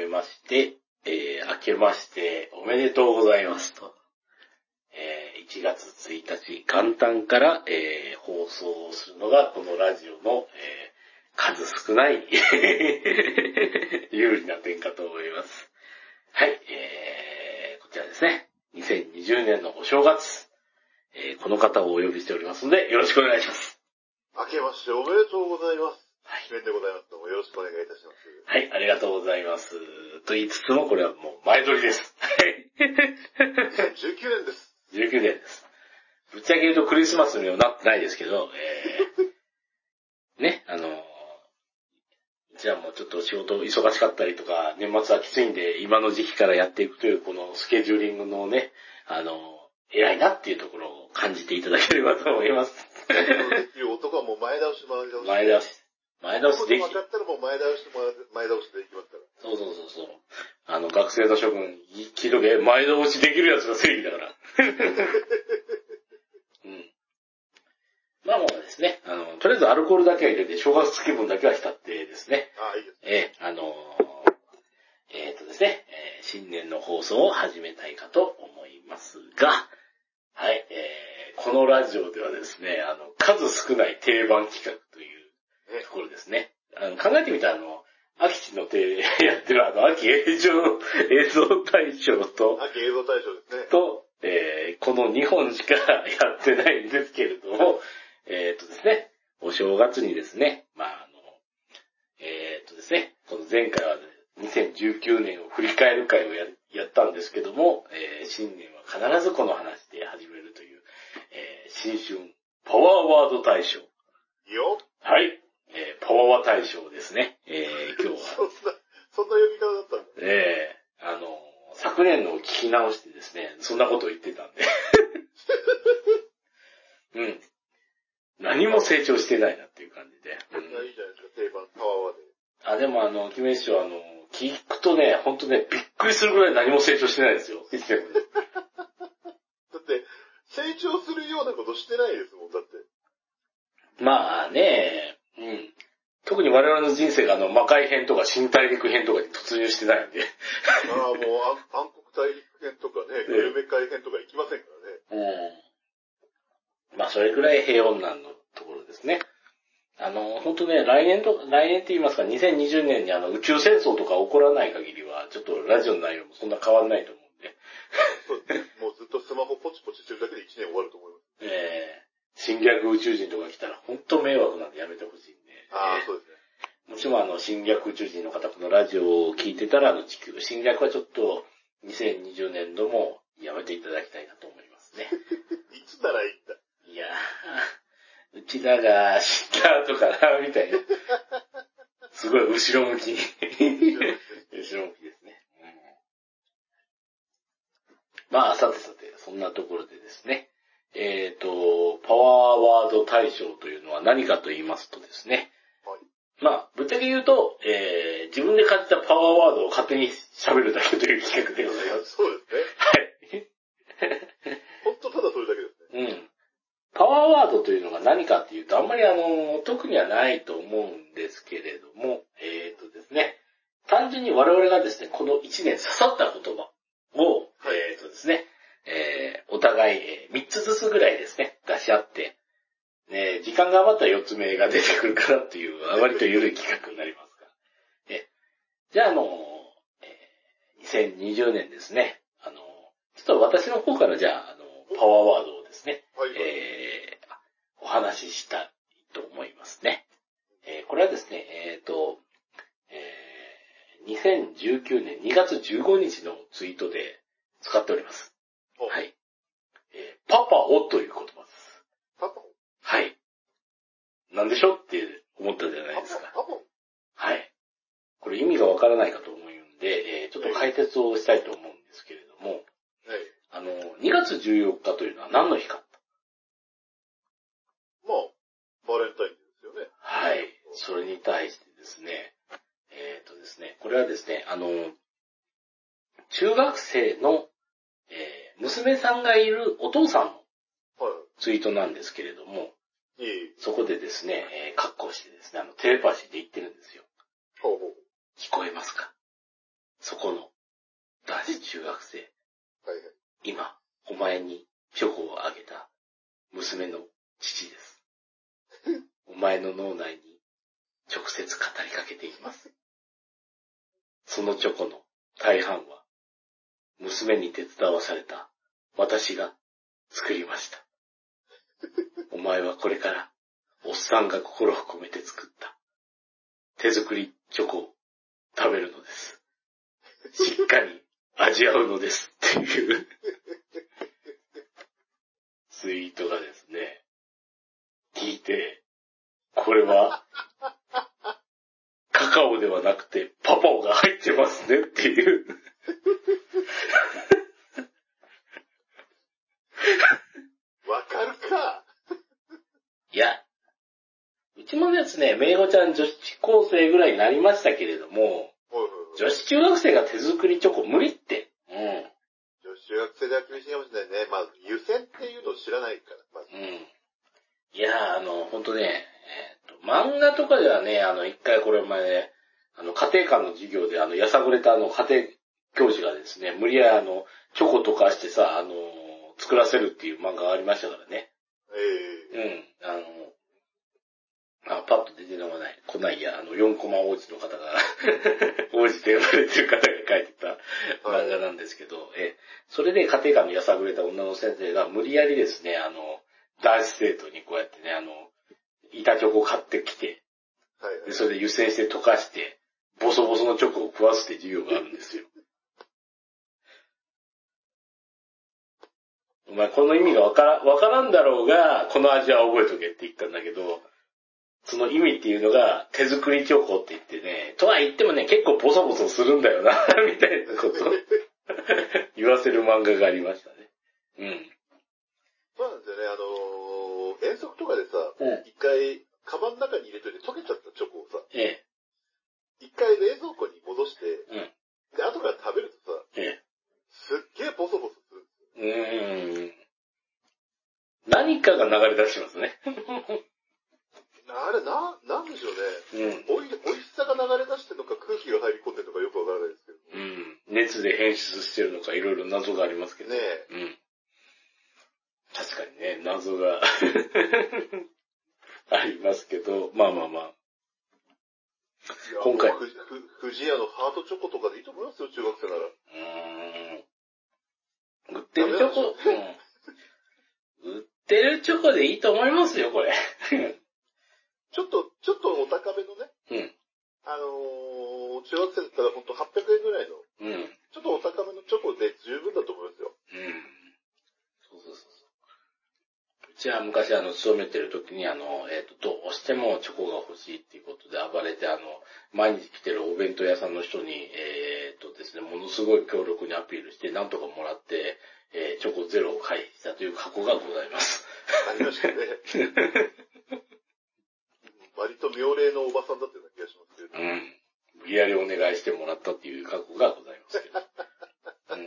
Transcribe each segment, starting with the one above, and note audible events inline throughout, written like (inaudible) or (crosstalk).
めまして、えー、明けましておめでとうございますと。えー、1月1日元旦から、えー、放送をするのがこのラジオの、え、数少ない (laughs) 有利な点かと思います。はい、えー、こちらですね。2020年のお正月、えー、この方をお呼びしておりますので、よろしくお願いします。明けましておめでとうございます。はい記念でございます。もよろしくお願いいたします。はい、ありがとうございます。と言いつつも、これはもう前撮りです。はい。(laughs) 2019年です。19年です。ぶっちゃけ言うとクリスマスにはなってないですけど、えー、(laughs) ね、あのー、じゃあもうちょっと仕事忙しかったりとか、年末はきついんで、今の時期からやっていくという、このスケジューリングのね、あのー、偉いなっていうところを感じていただければと思います。できる男はもう前倒し前倒し。前倒し。前倒しでき分かったらもう前倒し前倒しでいきますから。そうそうそうそう。あの、学生の諸君、聞いとけ、前倒しできるやつが正義だから。(laughs) うん。まあもうですね、あの、とりあえずアルコールだけは入れて、正月気分だけは浸ってですね、ああ、いいです。えーあのーえっ、とですね、えー新年の放送を始めたいかと思いますが、はい、えーこのラジオではですね、あの、数少ない定番企画というねところですね。あの考えてみたら、あの、秋地の手 (laughs) やってるあの、秋映像、映像大賞と、秋映像大賞ですね。と、えーこの2本しか (laughs) やってないんですけれども、えっ、とですね、お正月にですね、まああの、えっ、とですね、この前回は2019年を振り返る会をややったんですけども、えー新年は必ずこの話で始めるという、えー新春パワーワード大賞。いいよ。はい、えーパワーワ大賞ですね。えー今日は (laughs) そんな、そんな呼び方だったんだ。ええあの、昨年のを聞き直してですね、そんなことを言ってたんで。(laughs) うん。何も成長してないなっていう感じで。うんいやいいじゃないですか、定番、パワーワーで。あ、でもあの、キメ師匠あの、聞くとね、ほんとね、びっくりするぐらい何も成長してないですよ。一年も (laughs) だって、成長するようなことしてないですもん、だって。まあね、うん。特に我々の人生があの、魔界編とか新大陸編とかに突入してないんで。ああ、もう暗、暗黒大陸編とかね、グルメ会編とか行きませんからね。うん。まあ、それくらい平穏なんのところですね。あの、本当ね、来年と、来年って言いますか、2020年にあの、宇宙戦争とか起こらない限りは、ちょっとラジオの内容もそんな変わんないと思うんで、もうずっとスマホポチポチしてるだけで1年終わると思います。えー、侵略宇宙人とか来たら本当迷惑なんでやめてほしいああ、えーそうですね。もしもあの、侵略宇宙人の方、このラジオを聞いてたら、あの、地球侵略はちょっと、2020年度もやめていただきたいなと思いますね。いつならいいんだ。いやー、うちらが知った後かな、みたいな。すごい後ろ向きに。後ろ向きですね。うんまあ、さてさて、そんなところでですね。えっ、と、パワーワード大賞というのは何かと言いますとですね。はいまあ、ぶっちゃけ言うと、えー、自分で感じたパワーワードを勝手に喋るだけという企画でございます。そうですね。はい。ほんとただそれだけですね。うん。パワーワードというのが何かっていうと、あんまりあの、特にはないと思うんですけれども、えっ、とですね、単純に我々がですね、この1年刺さった言葉を、はいえっ、とですね、えーお互い、え3つずつぐらいですね、出し合って、ね、時間が余ったら4つ目が出てくるかなっていう、割と緩い企画になりますが。えじゃあ、あの、えー2020年ですね、あの、ちょっと私の方からじゃあ、あの、パワーワードをですね、はい。えーお話ししたいと思いますね。えーこれはですね、えっ、と、えー2019年2月15日のツイートで使っております。おはい。えーパパをという言葉です。パパはい。なんでしょって思ったじゃないパですか。はい。これ意味がわからないかと思うんで、えーちょっと解説をしたいと思うんですけれども、はい。あの、2月14日というのは何の日かまあ、バレンタインですよね。はい。それに対してですね、えっ、とですね、これはですね、あの、中学生の、えー娘さんがいるお父さんのはツイートなんですけれども、そこでですね、えー、格好してですね、あの、テレパシーで言ってるんですよ。ほうほう。聞こえますか？そこの、男子中学生。はいはい。今、お前に、チョコをあげた、娘の父です。(laughs) お前の脳内に、直接語りかけています。そのチョコの大半は、娘に手伝わされた、私が作りました。(laughs) お前はこれから、おっさんが心を込めて作った、手作りチョコを食べるのです。しっかり味わうのですっていうツイートがですね、聞いて、これは、カカオではなくてパパオが入ってますねっていう。わかるかいや、うちもですね、めいごちゃん女子高生ぐらいになりましたけれども、女子中学生が手作りチョコ無理って。うん。女子中学生では厳しいかもしれないね。まあ、湯煎っていうのを知らないから、まず。うん。いやー、あの、ほんとね、えーっと、漫画とかではね、あの、一回これ前、あの、家庭科の授業で、あの、やさぐれたあの、家庭教師がですね、無理やりあの、チョコとかしてさ、あの、作らせるっていう漫画がありましたからね。えうん。あの、あ、パッと出てこない。来ないや、あの、4コマ王子の方が、(laughs) 王子と呼ばれてる方が書いてた漫画なんですけど、え、それで家庭科のやさぐれた女の先生が無理やりですね、あの、男子生徒にこうやってね、あの、板チョコ買ってきて、えはいはいで、。それで湯煎して溶かして、ボソボソのチョコを食わすって授業があるんですよ。お前この意味がわから、わからんだろうが、この味は覚えとけって言ったんだけど、その意味っていうのが手作りチョコって言ってね、とは言ってもね、結構ボソボソするんだよな、(laughs) みたいなことを言わせる漫画がありましたね。うん。そうなんですよね、あのー、遠足とかでさ、うん。一回、カバンの中に入れといて溶けちゃったチョコをさ、ええ、一回冷蔵庫に戻して、うん。で、後から食べるとさ、ええ。すっげえボソボソ。うーん。何かが流れ出しますね。あれ、な、なんでしょうね。うん。おい、美味しさが流れ出してるのか空気が入り込んでるのかよくわからないですけど。うん。熱で変質してるのかいろいろ謎がありますけど。ねえ。うん。確かにね、謎が (laughs) ありますけど、まあまあまあ。いや今回もうふふ富士屋のハートチョコとかでいいと思いますよ、中学生なら。うーん。売ってるチョコ、うん。売ってるチョコでいいと思いますよ、これ。ちょっと、ちょっとお高めのね、うん。あのー、中学生だったらほんと800円ぐらいの、うん。ちょっとお高めのチョコで十分だと思いますよ。うん。そうそうそうちは昔あの、勤めてる時にあの、えっ、と、どうしてもチョコが欲しいっていうことで暴れてあの、毎日来てるお弁当屋さんの人に、えっ、とですね、ものすごい強力にアピールして、なんとかもらって、えーチョコゼロを回避したという過去がございます。ありましたね。(laughs) 割と妙齢のおばさんだったような気がしますけれど。うん。無理やりお願いしてもらったっていう過去がございますけど。うん。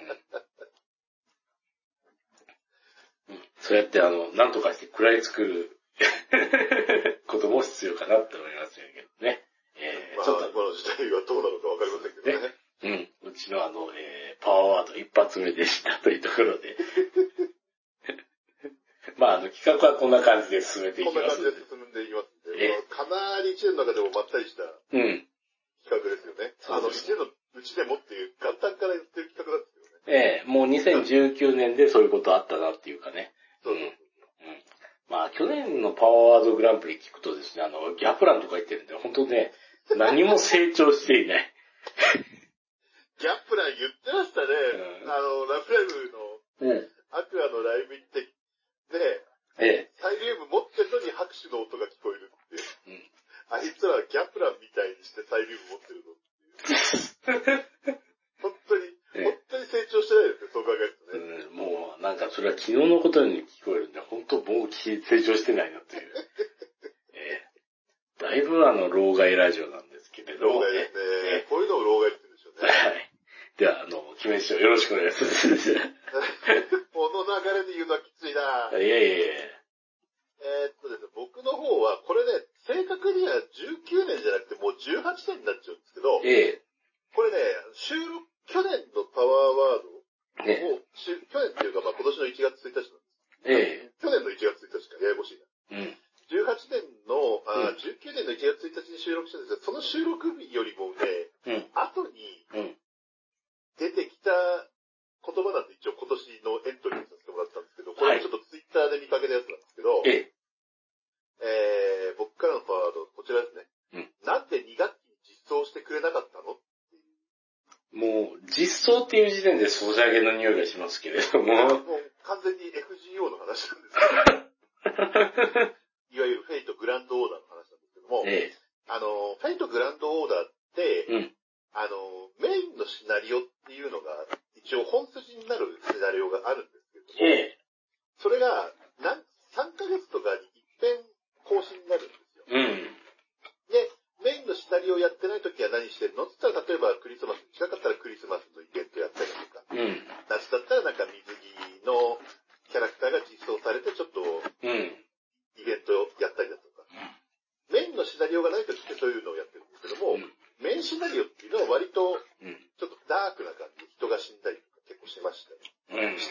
うんそうやってあの、なんとかして食らいつくる (laughs) ことも必要かなって思いますけどね。えーまあ、ちょっと、今の時代はどうなのかわかりませんけどね。うん、うちのあの、えーパワーワード一発目でしたというところで。(laughs) まあ、あの、企画はこんな感じで進めていきこんなますので。感じで進んでいきますんで、かなり一年の中でもまったりしたうん。企画ですよね。あの、一年のうちでもっていう元旦から言ってる企画なんですよね。ええもう2019年でそういうことあったなっていうかね。去年のパワーワードグランプリ聞くとですね、あの、ギャプランとか言ってるんで、本当ね、何も成長していない。ギャップラン言ってましたね。うんあの、ラブライブのうん。アクアのライブ行って、で、ええ。サイリウム持ってるのに拍手の音が聞こえるっていう。うんあいつらはギャプランみたいにしてサイリウム持ってるのっていう。(laughs) 本当に、ええ本当に成長してないですね、そう考えるとね。うん、もう、なんかそれは昨日のことに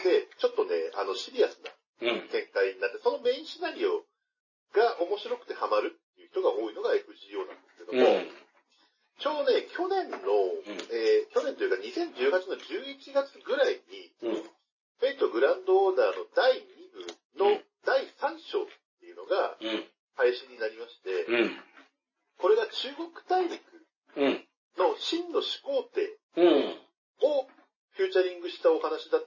で、ちょっとね、あの、シリアスな。展開になって、そのメインシナリオが面白くてハマるっていう人が多いのが FGO なんですけども、うん。ちょうどね、去年の、えー去年というか2018の11月ぐらいに、うん。フェイトグランドオーダーの第2部の第3章っていうのが。配信になりまして、うん。これが中国大陸。の真の始皇帝うん。をフューチャリングしたお話だっ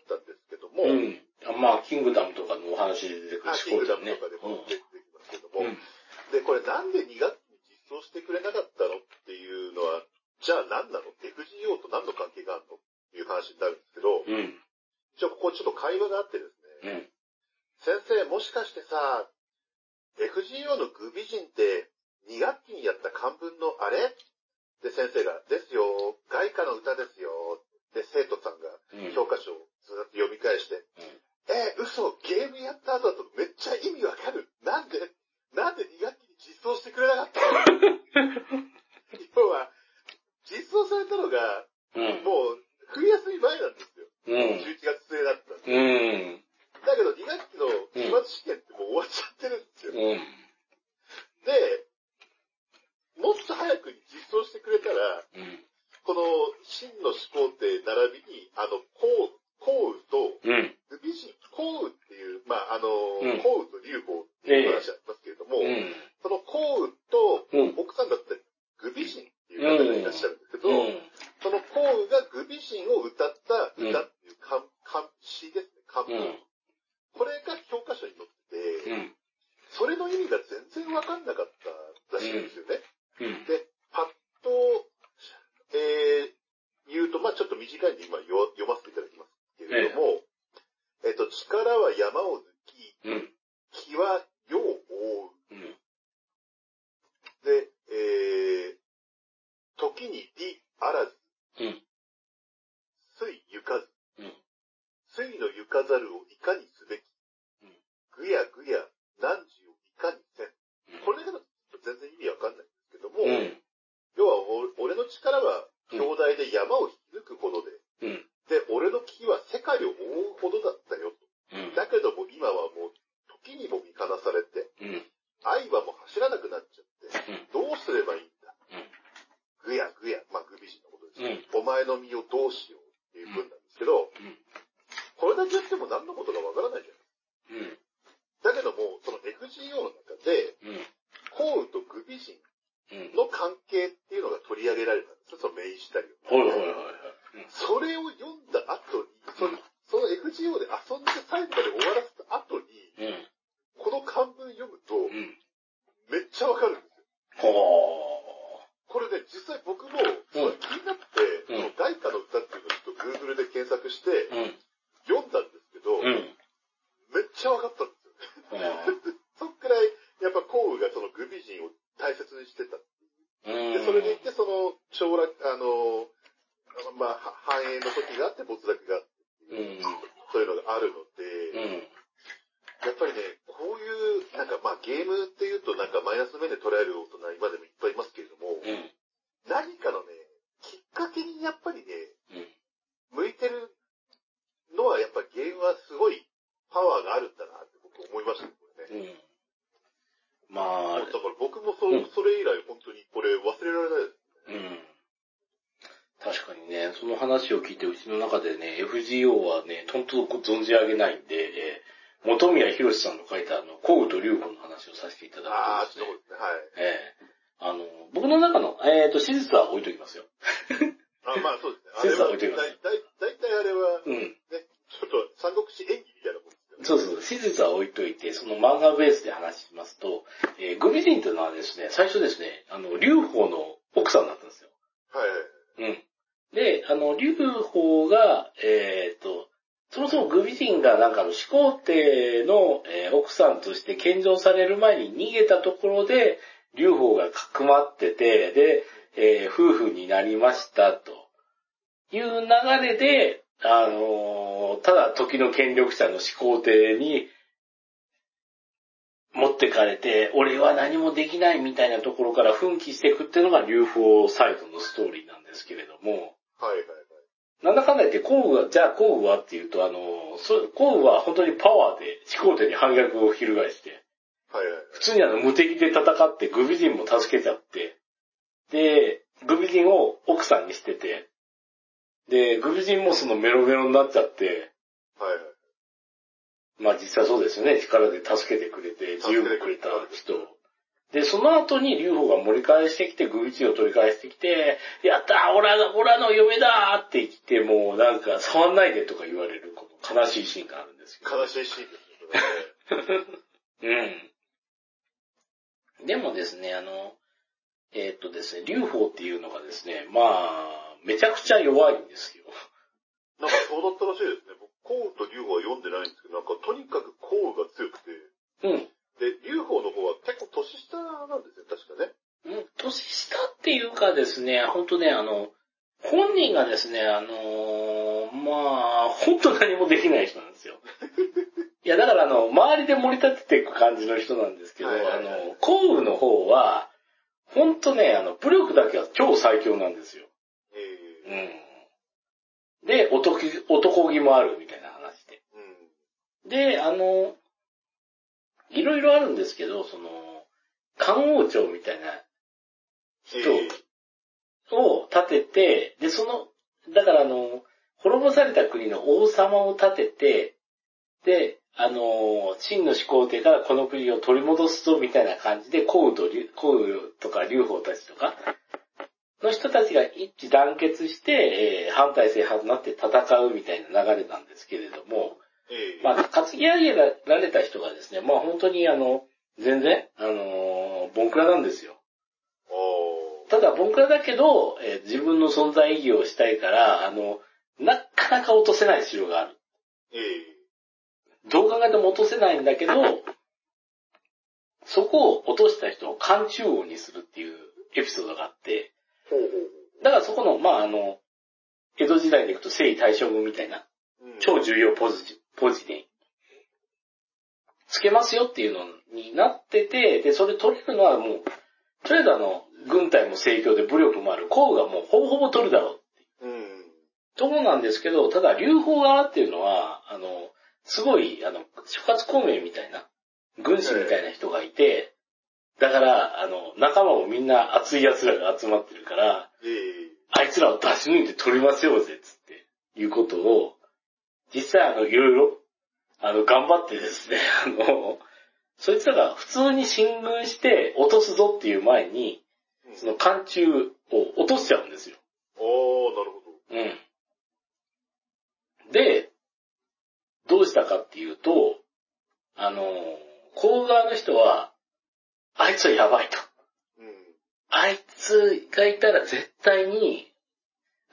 奥さんとして献上される前に逃げたところで、劉邦がかくまってて、で、えー夫婦になりましたという流れで、あのーただ時の権力者の始皇帝に持ってかれて、俺は何もできないみたいなところから奮起していくっていうのが劉邦サイトのストーリーなんですけれども、はいはい。なんだかんだ言って工具は、じゃあ工具はっていうと、あの、そ工具は本当にパワーで始皇帝に反逆を翻して、はい。普通にあの無敵で戦ってグビジンも助けちゃって、で、グビジンを奥さんにしてて、で、グビジンもそのメロメロになっちゃって、はいはい。まあ実際そうですよね。力で助けてくれて、自由をくれた人。で、その後に劉邦が盛り返してきて、グビチを取り返してきて、やったーオラの、オラの嫁だーって言って、もうなんか触んないでとか言われる、この悲しいシーンがあるんですけど。悲しいシーンですね。(laughs) うん。でもですね、あの、えーっとですね、劉邦っていうのがですね、まあ、めちゃくちゃ弱いんですよ。なんかそうだったらしいですね。僕、コウと劉邦は読んでないんですけど、なんかとにかくコウが強くて、うん。で、劉邦の方は結構年下なんですよ、確かね。うん年下っていうかですね、本当ね、あの、本人がですね、あのーまあ、本当何もできない人なんですよ。(laughs) いや、だからあの、周りで盛り立てていく感じの人なんですけど、はいはいはいあの、項羽の方は、本当ね、あの、武力だけは超最強なんですよ。えうえん。で、男気、男気もあるみたいな話で。うん。で、あの、いろいろあるんですけど、その、漢王朝みたいな人ええ。を立てて、で、その、だからあの、滅ぼされた国の王様を立てて、で、あの、秦の始皇帝からこの国を取り戻すぞみたいな感じで、項羽と劉、項羽とか劉邦たちとか、の人たちが一致団結して、えー反対正反になって戦うみたいな流れなんですけれども、ええ。まあ、担ぎ上げられた人がですね、まあ本当にあの、全然、あのボンクラなんですよ。あただ、ボンクラだけど、えー自分の存在意義をしたいから、あの、なかなか落とせない城がある。ええ。どう考えても落とせないんだけど、そこを落とした人を漢中王にするっていうエピソードがあって、だからそこの、まああの、江戸時代でいくと征夷大将軍みたいな、超重要ポジポジで、つけますよっていうのになってて、で、それ取れるのはもう、とりあえずあの、軍隊も盛況で武力もある、項羽がもうほぼほぼ取るだろううん。ところなんですけど、ただ、劉邦側っていうのは、あの、すごい、あの、諸葛孔明みたいな、軍師みたいな人がいて、だから、あの、仲間もみんな熱い奴らが集まってるから、ええあいつらを出し抜いて取りましょうぜ、つって、いうことを、実際あの、いろいろ、あの、頑張ってですね、(laughs) あの、そいつらが普通に進軍して落とすぞっていう前に、うんその艦中を落としちゃうんですよ。ああ、なるほど。うん。で、どうしたかっていうと、あの、甲側の人は、あいつはやばいと。うん。あいつがいたら絶対に、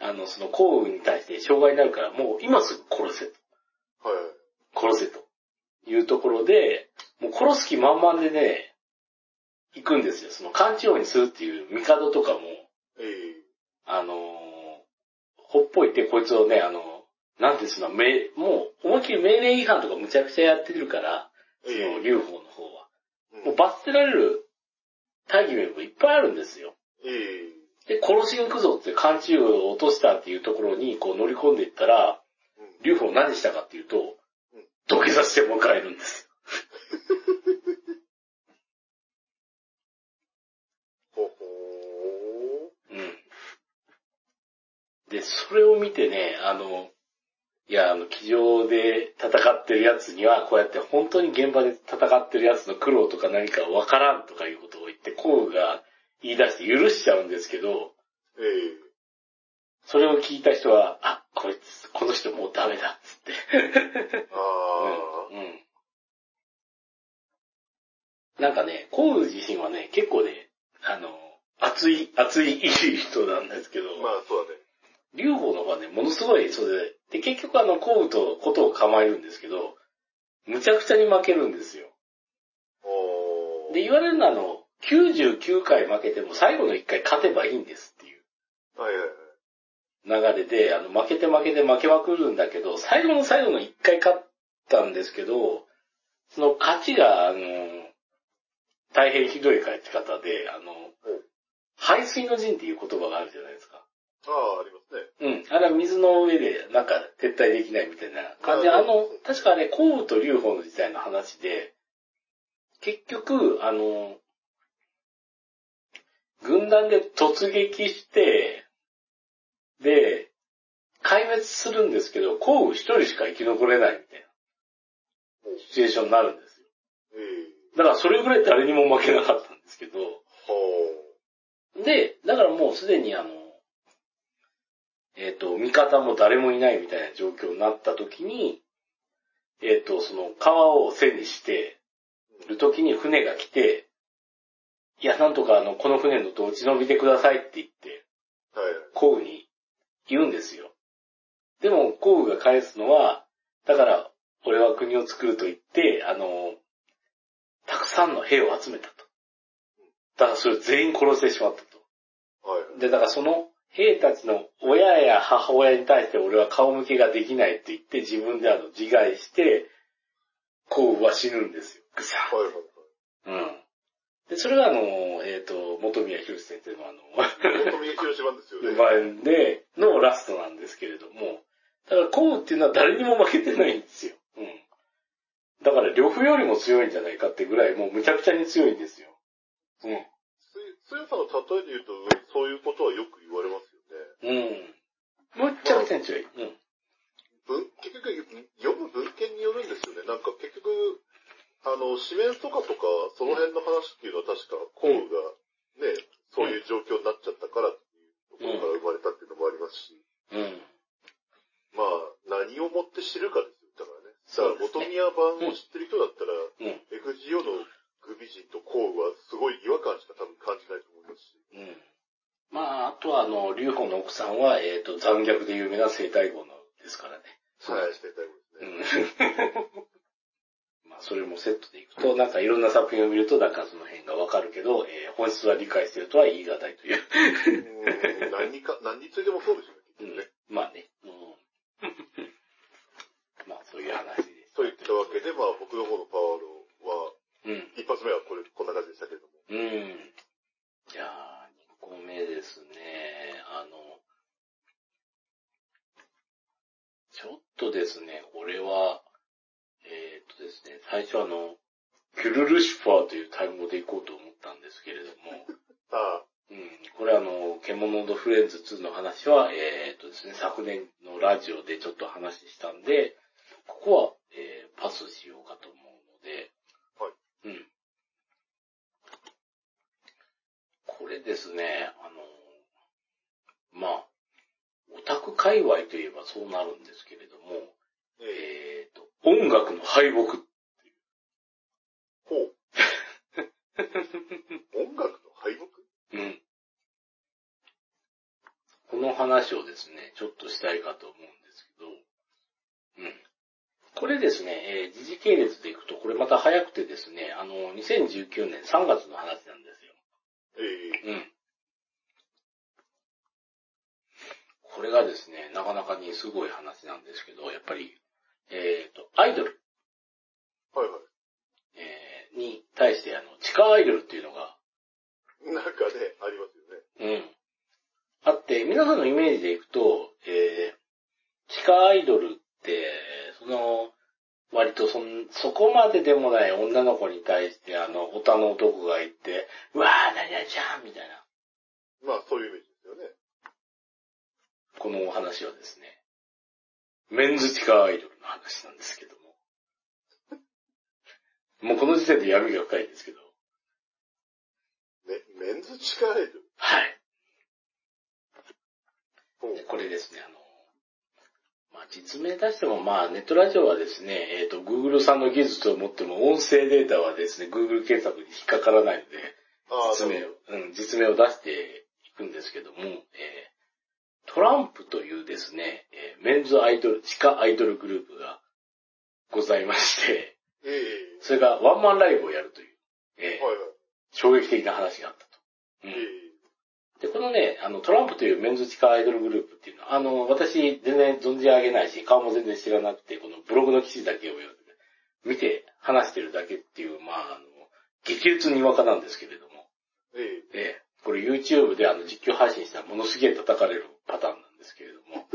あの、その幸運に対して障害になるから、もう今すぐ殺せと。はい。殺せと。いうところで、もう殺す気満々でね、行くんですよ。その艦長にするっていう帝とかも、ええあのーほっぽいてこいつをね、あの、なんていうんですか、めもう思いっきり命令違反とかむちゃくちゃやってるから、その、ええ劉邦の方は。うんもう罰せられる大義名分いっぱいあるんですよ。えで、え殺しに行くぞって漢中を落としたっていうところにこう乗り込んでいったら、うん劉邦何したかっていうとうん、土下座して迎えるんです。(laughs) ほほうん。で、それを見てね、あの、いや、あの、机上で戦ってるやつには、こうやって本当に現場で戦ってるやつの苦労とか何かわからんとかいうことを言って、コウが言い出して許しちゃうんですけど、ええそれを聞いた人は、あ、こいつ、この人もうダメだ、つって。ああ、うん。うん。なんかね、コウ自身はね、結構ね、あの、熱い、熱いいい人なんですけど、まあそうだね。劉邦の方はね、ものすごい、それで、で、結局あの、コウとことを構えるんですけど、むちゃくちゃに負けるんですよ。おーで、言われるのはあの、99回負けても最後の1回勝てばいいんですっていうはいはいはい。流れで、あの、負けて負けて負けまくるんだけど、最後の最後の1回勝ったんですけど、その勝ちが、あの、大変ひどい勝ち方で、あの、排水の陣っていう言葉があるじゃないですか。ああ、ありますね。うん。あれは水の上でなんか撤退できないみたいな感じで、ああの、確かあれ、降雨と劉邦の時代の話で、結局、あの、軍団で突撃して、で、壊滅するんですけど、降雨一人しか生き残れないみたいなシチュエーションになるんですよ。ええだからそれぐらい誰にも負けなかったんですけど、はで、だからもうすでにあの、えっ、と、味方も誰もいないみたいな状況になった時に、えっ、と、その川を背にしてる時に船が来て、いや、なんとかあの、この船のと落ち延びてくださいって言って、あ。はいはい。コウに言うんですよ。でも、コウが返すのは、だから、俺は国を作ると言って、あの、たくさんの兵を集めたと。だからそれを全員殺してしまったと。はい。で、だからその兵たちの親や母親に対して俺は顔向けができないって言って自分であの自害して、コウは死ぬんですよ。ぐさはいはいはい。うん。で、それがあの、えっ、と、元宮博先生のあの、本当に広島ですよね。(laughs) 版でのラストなんですけれども、だからコウっていうのは誰にも負けてないんですよ。うん。だから呂布よりも強いんじゃないかってぐらいもうむちゃくちゃに強いんですよ。うん。つ強さの例えで言うと、そういうことはよく言われますよね。うん。むっちゃくちゃに強い。うん。文結局、読む文献によるんですよね。なんか結局、あの、四面楚歌とか、その辺の話っていうのは確か、コウがね、そういう状況になっちゃったからっていうところから生まれたっていうのもありますし、うん。まあ、何をもって知るかですよ。だからね。だから元宮版を知ってる人だったら、うん。FGO のグビジンとコウはすごい違和感しか多分感じないと思いますし。うん。まあ、あとはあの、劉邦の奥さんは、えっ、と、残虐で有名な生体号のですからね。はい、してたいですうね。ん。まあ、それもセットでいくと、なんかいろんな作品を見ると、なんかその辺がわかるけど、えー本質は理解してるとは言い難いという。うん何にか、何についてもそうですよね、うん。まあね。うん。まあ、そういう話です。といったわけで、まあ僕の方のパワーロは、うん。一発目はこれ、こんな感じでしたけれども。うん。じゃあ、2個目ですね。あの、ちょっとですね、これは、ですね、最初あの、キュルルシファーという単語でいこうと思ったんですけれども、(laughs) あうん、これあの、獣のフレンズ2の話は、えーっとですね、昨年のラジオでちょっと話したんで、ここは、えーパスしようかと思うので、はい。うん。これですね、あの、まあ、オタク界隈といえばそうなるんですけれども、えええーと、音楽の敗北。ほう。音楽の敗北？うん。この話をですね、ちょっとしたいかと思うんですけど、うん。これですね、えー時事系列でいくと、これまた早くてですね、あの、2019年3月の話なんですよ。ええうん。これがですね、なかなかにすごい話なんですけど、やっぱり、えっ、と、アイドル、はいはい。えーに対して、あの、地下アイドルっていうのが、なんかね、ありますよね。うん。あって、皆さんのイメージでいくと、えー、地下アイドルって、その、割とそん、そこまででもない女の子に対して、あの、オタの男がいて、うわー、何々ちゃんみたいな。まあそういうイメージですよね。このお話はですね、メンズ地下アイドルの話なんですけども。(laughs) もうこの時点で闇が深いんですけど。メメンズ地下アイドル？はい。これですね、あの、まあ、実名出しても、まあ、ネットラジオはですね、えっ、と、Google さんの技術を持っても、音声データはですね、Google 検索に引っかからないので、実名を、うん、実名を出していくんですけども、えートランプというですね、えーメンズアイドル、地下アイドルグループがございまして、ええ。それがワンマンライブをやるという、えーはいはい。衝撃的な話があったと。うえん。えで、このね、あの、トランプというメンズ地下アイドルグループっていうのは、あの、私全然存じ上げないし、顔も全然知らなくて、このブログの記事だけを見て話してるだけっていう、まあ、あの、激烈にわかなんですけれども、ええ。ええ、これ YouTube であの実況配信したらものすげえ叩かれるパターンなんですけれども。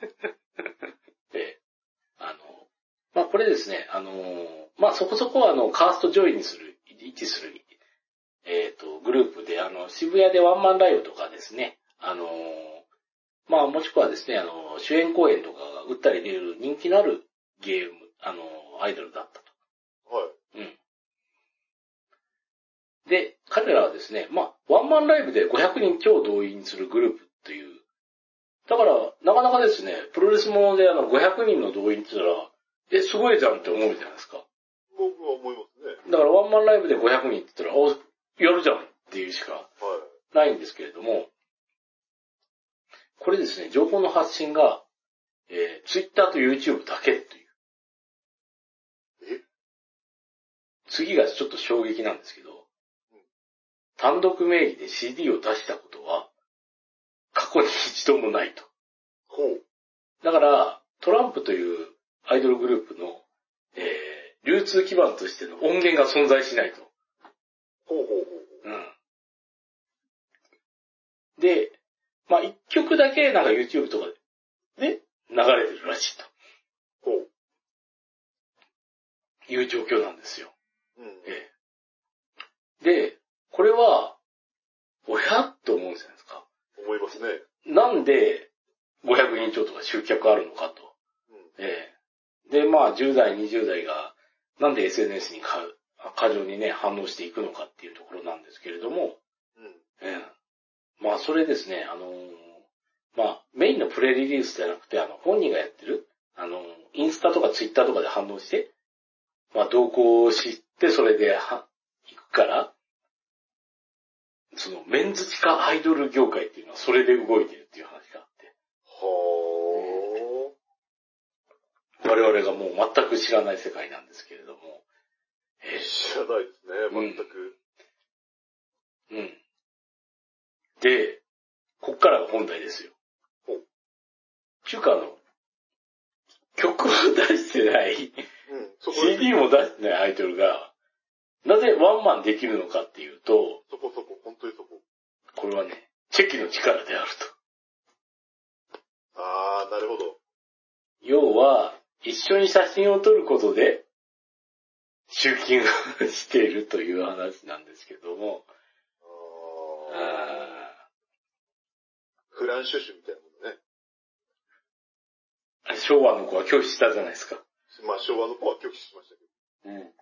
(laughs) ええ、あの、まあこれですね、あの、まあそこそこあの、カースト上位にする、位置する、えっ、と、グループで、あの、渋谷でワンマンライブとかですね、あの、まあもしくはですね、あの、主演公演とかが打ったり出る人気のあるゲーム、あの、アイドルだったと。はい。うん。で、彼らはですね、まあ、ワンマンライブで500人超動員するグループっていう。だから、なかなかですね、プロレスものであの500人の動員って言ったら、え、すごいじゃんって思うじゃないですか。僕は思いますね。だからワンマンライブで500人って言ったら、お、やるじゃんっていうしかはい。ないんですけれども、これですね、情報の発信が、えー、Twitter と YouTube だけという。え？次がちょっと衝撃なんですけど、単独名義で CD を出したことは、過去に一度もないと。ほう。だから、トランプというアイドルグループの、えー、流通基盤としての音源が存在しないと。ほうほうほう。うん。で、まあ、一曲だけなんか YouTube とかで流れてるらしいとほう。いう状況なんですよ。うん。ええ。で、これは、おやっと思うんじゃないですか。思いますね。なんで500人超とか集客あるのかと。うん。ええ。で、まあ、10代、20代が、なんで SNS にか過剰にね、反応していくのかっていうところなんですけれども、うん。ええ。まあ、それですね、あのーまあ、メインのプレリリースじゃなくて、あの、本人がやってる、あの、インスタとかツイッターとかで反応して、まあ、動向を知って、それでは、行くから、その、メンズ地下アイドル業界っていうのはそれで動いてるっていう話があって、は我々がもう全く知らない世界なんですけれども、えあ。知らないですね、全く。えうん。で、こっからが本題ですよほう。中華の、曲を出してない、うん。CD も出してないアイドルが、なぜワンマンできるのかっていうと、そこそこ、本当にそこ。これはね、チェキの力であると。ああ、なるほど。要は、一緒に写真を撮ることで、集金をしているという話なんですけども、ああ。あフランシュシュみたいなものね。ー昭和の子は拒否したじゃないですか。まあ昭和の子は拒否しましたけど。うん。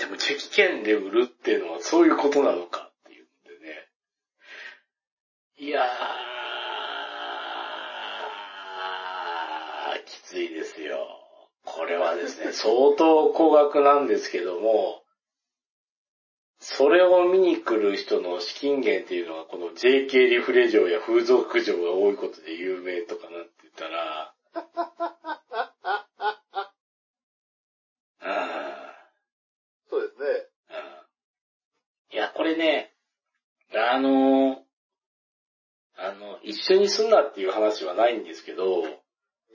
でも、チェキ券で売るっていうのはそういうことなのかっていうんでね。いやー、きついですよ。これはですね、(laughs) 相当高額なんですけども、それを見に来る人の資金源っていうのは、この JK リフレ城や風俗嬢が多いことで有名とかなってたら、あそうですね。ーあーいや、これね、あの、あの、一緒に住んだっていう話はないんですけど、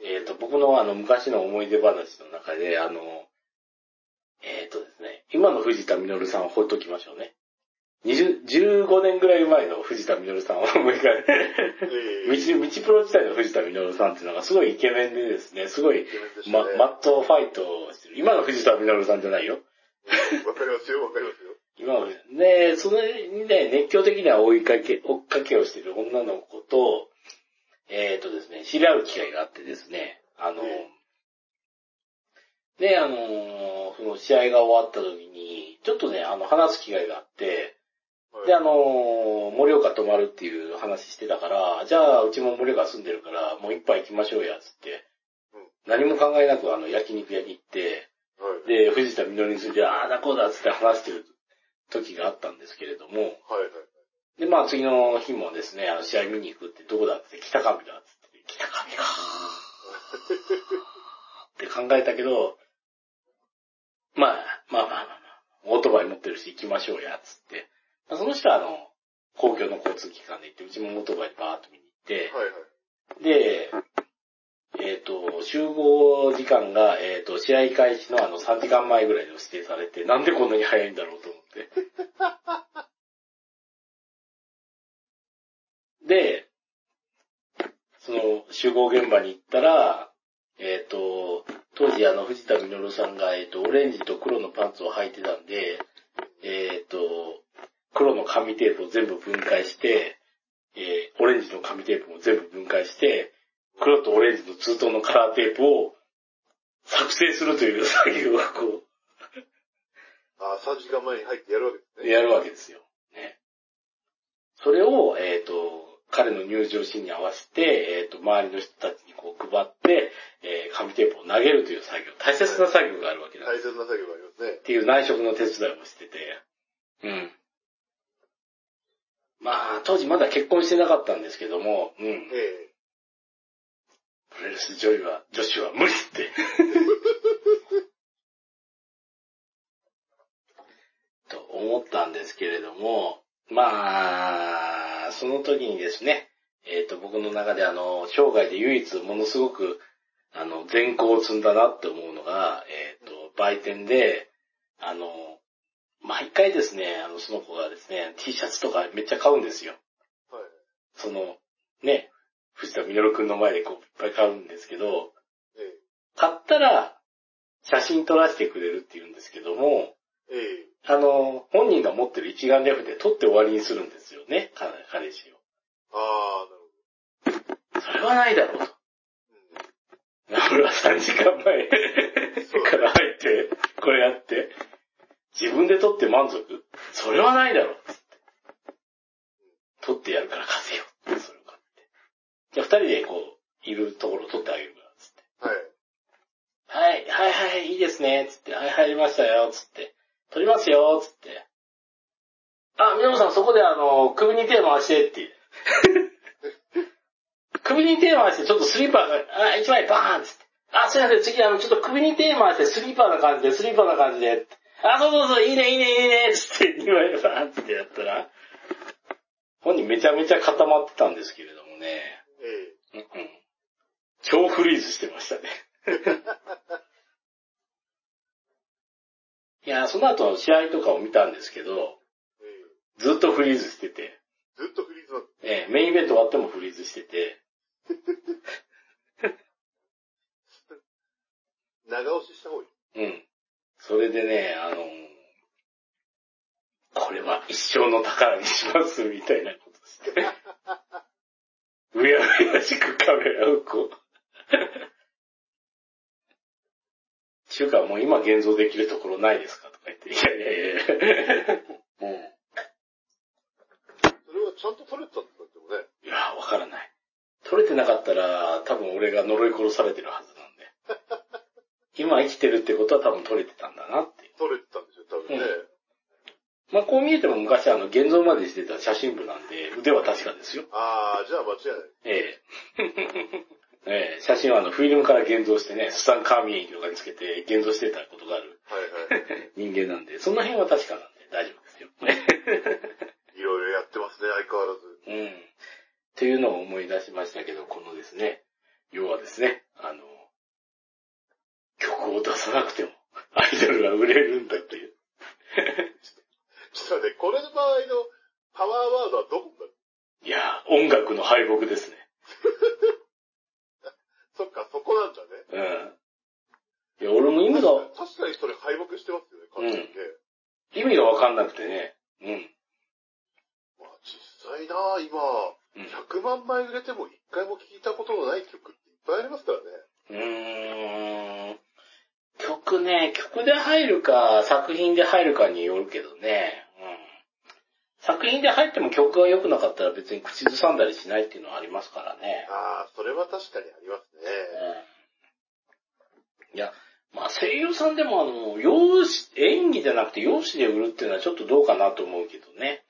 えっ、と、僕のあの、昔の思い出話の中で、あの、えっ、とですね、今の藤田実さんをほっときましょうね。20 15年ぐらい前の藤田実さんを思い返ええ道、道プロ時代の藤田実さんっていうのがすごいイケメンでですね、すごい、ま。マットファイトをしてる。今の藤田実さんじゃないよ。わかりますよ、わかりますよ。今まで。で、それにね、熱狂的には追いかけ、追っかかけをしてる女の子と、えっ、とですね、知り合う機会があってですね、あの、えで、あの、その試合が終わった時に、ちょっとね、あの、話す機会があって、はいで、あの、盛岡泊まるっていう話してたから、じゃあ、うちも盛岡住んでるから、もう一杯行きましょうや、つってうん。何も考えなく、あの、焼肉屋に行って、はい。で、藤田みのりについて、ああだこうだっつって話してる時があったんですけれども、はいはい。で、まあ次の日もですね、あの試合見に行くってどこだって北上だっつって、北上かーって考えたけど、まあ、まあまあまあまあ、オートバイ持ってるし行きましょうや、つって。まあその人はあの、公共の交通機関で行って、うちもオートバイでバーっと見に行って、はいはい。で、えっ、と、集合時間が、えっ、と、試合開始のあの3時間前ぐらいで指定されて、なんでこんなに早いんだろうと思って。(laughs) で、その集合現場に行ったら、えっ、と、当時あの藤田実さんが、えっ、と、オレンジと黒のパンツを履いてたんで、えっ、と、黒の紙テープを全部分解して、えーオレンジの紙テープも全部分解して、黒とオレンジのツートンのカラーテープを作成するという作業をこあ3時間前に入ってやるわけですう、ね。やるわけですよ。ね。それを、えっ、と、彼の入場シーンに合わせて、えっ、と、周りの人たちにこう配って、えー紙テープを投げるという作業、大切な作業があるわけなんです。大切な作業がありますねっ。ていう内職の手伝いもしてて、うん。まあ、当時まだ結婚してなかったんですけども、うん。ええプロレス女優は、女子は無理って。(laughs) と思ったんですけれども、まあ、その時にですね、えっ、と、僕の中であの、生涯で唯一ものすごく、あの、善行を積んだなって思うのが、えっ、と、売店で、あの、毎回ですね、あの、その子がですね、T シャツとかめっちゃ買うんですよ。はい。その、ね、藤田みのるくんの前でこう、いっぱい買うんですけど、ええ買ったら、写真撮らせてくれるって言うんですけども、ええあの、本人が持ってる一眼レフで撮って終わりにするんですよね、彼彼氏を。ああ、なるほそれはないだろうと。ど。うん。俺は3時間前から入って、これやって、自分で撮って満足？それはないだろう。つって撮ってやるから貸せよ。じゃあ二人でこう、いるところを撮ってあげるから、つって。はい。はい、はい、はい、いいですね、つって、はい、入りましたよ、つって。撮りますよ、つって。あ、皆さんそこであの、首に手回してって。(laughs) 首に手回して、ちょっとスリーパーが、あ、一枚バーンつって。あ、すいません、次あの、ちょっと首に手回して、スリーパーな感じで、スリーパーな感じで。あ、そうそうそう、いいね、いいね、いいね、つって、二枚バーンつってやったら、本人めちゃめちゃ固まってたんですけれどもね。えうんうん超フリーズしてましたね。(laughs) いや、その後試合とかを見たんですけど、ええずっとフリーズしてて、えずっとフリーズなんです。ええメインイベント終わってもフリーズしてて、(laughs) 長押しした方がいい。うん。それでね、あのこれは一生の宝にします、みたいなことして。(laughs) うやうやしくカメラをこう。ちゅうかもう今現像できるところないですかとか言って、いやいやいや。うん。それはちゃんと撮れてたんですかでもね。いや、わからない。撮れてなかったら、多分俺が呪い殺されてるはずなんで。(laughs) 今生きてるってことは多分撮れてたんだなって。撮れてたんですよ、多分ね。うんまあこう見えても昔あの現像までしてた写真部なんで、腕は確かですよ。ああ、じゃあ間違いない。ええ。(laughs) ええ、写真はあのフィルムから現像してね、スタンカーミン液とかにつけて現像してたことがあるはいはい。(laughs) 人間なんで、その辺は確かなんで大丈夫ですよ。(laughs) いろいろやってますね、相変わらず。うん。っていうのを思い出しましたけど、このですね、要はですね、あの、曲を出さなくても、アイドルは売れるんだっていう。ちょっとね、これの場合のパワーワードはどこだいや、音楽の敗北ですね。(laughs) そっか、そこなんだね。うん。いや、俺も意味が、確かにそれ敗北してますよね、完全にね。意味がわかんなくてね。うん。まあ実際な今、うん100万枚売れても一回も聴いたことのない曲っていっぱいありますからね。うーん。曲ね、曲で入るか、作品で入るかによるけどね。うん。作品で入っても曲が良くなかったら別に口ずさんだりしないっていうのはありますからね。ああ、それは確かにありますね。うん。いや、まあ声優さんでもあの、容姿、演技じゃなくて容姿で売るっていうのはちょっとどうかなと思うけどね。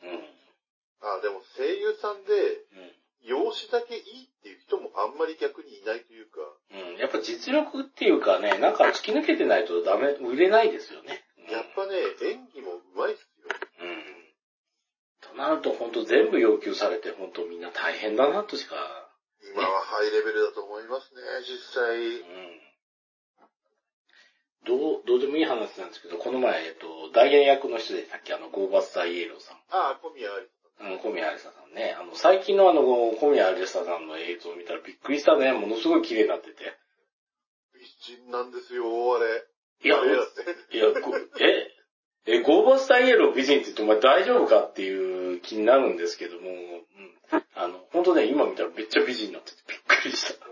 ああ、でも声優さんで、うん。うん。容姿だけいいっていう人もあんまり逆にいないというか、うん、やっぱ実力っていうかね、なんか突き抜けてないとダメ、売れないですよね。うんやっぱね、演技も上手い。となると本当全部要求されて本当みんな大変だなとしか。今はハイレベルだと思いますね、実際。うん。どう、どうでもいい話なんですけど、この前、えっと、ダイヤ役の人でさっきあの、ゴーバスターイエローさん。ああ、小宮あり。うん、小宮有沙さんね。あの、最近のあの、小宮有沙さんの映像を見たらびっくりしたね。ものすごい綺麗になってて。美人なんですよ、あれ。いや。いや、ごえ、え、ゴーバスターイエロー美人って言ってお前大丈夫かっていう気になるんですけども、うん。あの、本当ね、今見たらめっちゃ美人になっててびっくりした。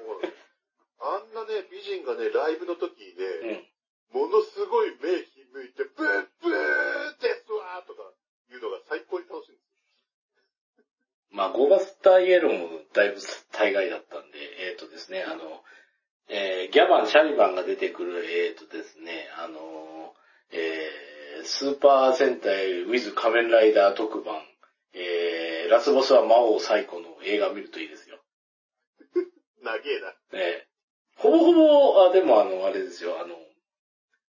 あんなね、美人がね、ライブの時にうね、ん。ものすごい目ひむいて、ブーブーですわーとか言うのが最高に楽しいんですまあ、ゴーバスターイエローもだいぶ大概だったんで、えっ、とですね、あの、えーギャバン、シャリバンが出てくる、えっ、とですね、あの、えースーパー戦隊ウィズ仮面ライダー特番、えーラスボスは魔王最古の映画見るといいですよ。長えな。えーほぼほぼ、あ、でもあの、あれですよ、あの、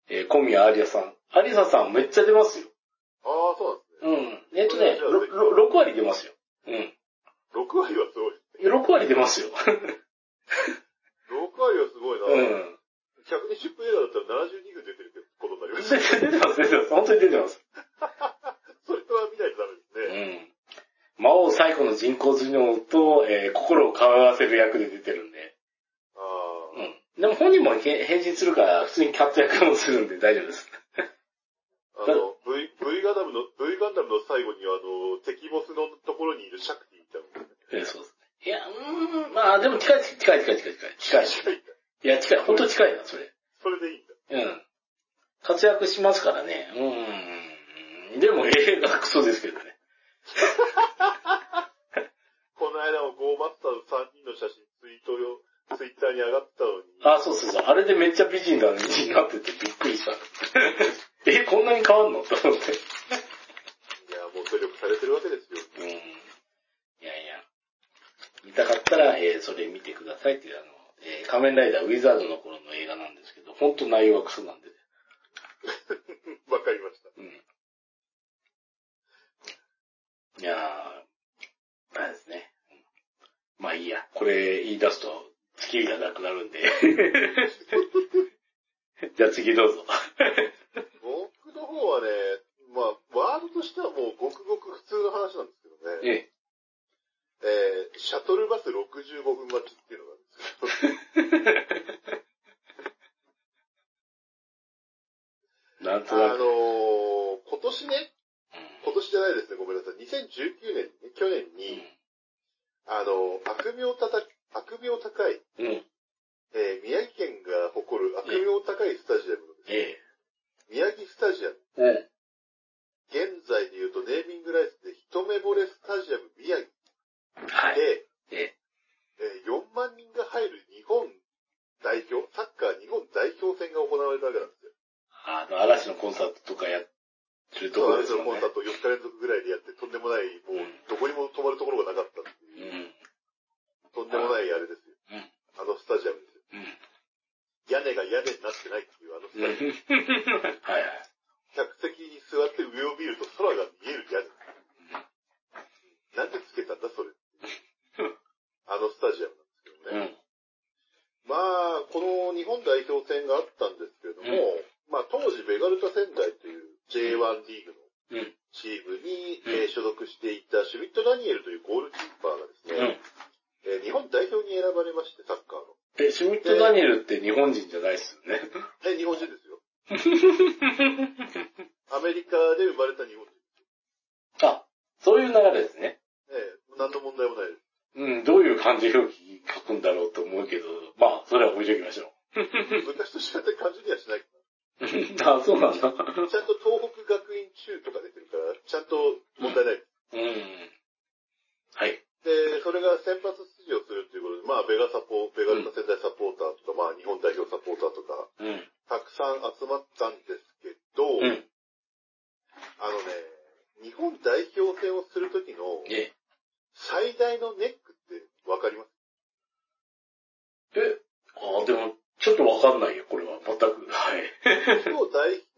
えー小宮有沙さん。有沙さんめっちゃ出ますよ。ああ、そうなんですね。うん。えっ、とね、ろろ6割出ますよ。うん。6割はすごい。6割出ますよ。6割はすごいな。うん。120分映画だったら72分出てるってことになりまし出た。てます、出てます。本当に出てます。(laughs) それは見ないとダメですうね。ん。魔王最古の人工頭脳と、えー心を交わせる役で出てるんで。ああ、うん。でも本人もへ返事するから、普通にキャット役もするんで大丈夫です。あの、V、V ガンダムの、V ガンダムの最後にはあの、敵ボスのところにいるシャクティみたいな。えーそうですね。いや、うーん、まあでも近い、近い、近い、近い、近い。近い。近いや、近い、本当近いな、それ。それでいいんだ。うん。活躍しますからね。うーん。でも映画クソですけどね。(laughs) この間もゴーバッターの3人の写真ツイートよ、ツイッターに上がってたのに、あ、そうそうそう。あれでめっちゃ美人だ、美人になっててびっくりした。(laughs) え、こんなに変わんの？と思って。いや、もう努力されてるわけですよ。うん。いやいや。見たかったら、えーそれ見てくださいっていうあの、えー仮面ライダーウィザードの頃の映画なんですけど、本当内容はクソなんで。わかりました。うん。いやー、あれですね。うんまあいいや。これ言い出すと、月日がなくなるんで。(laughs) じゃあ次どうぞ。僕の方はね、まあ、ワードとしてはもうごくごく普通の話なんですけどね。ええ。えー、シャトルバス65分待ち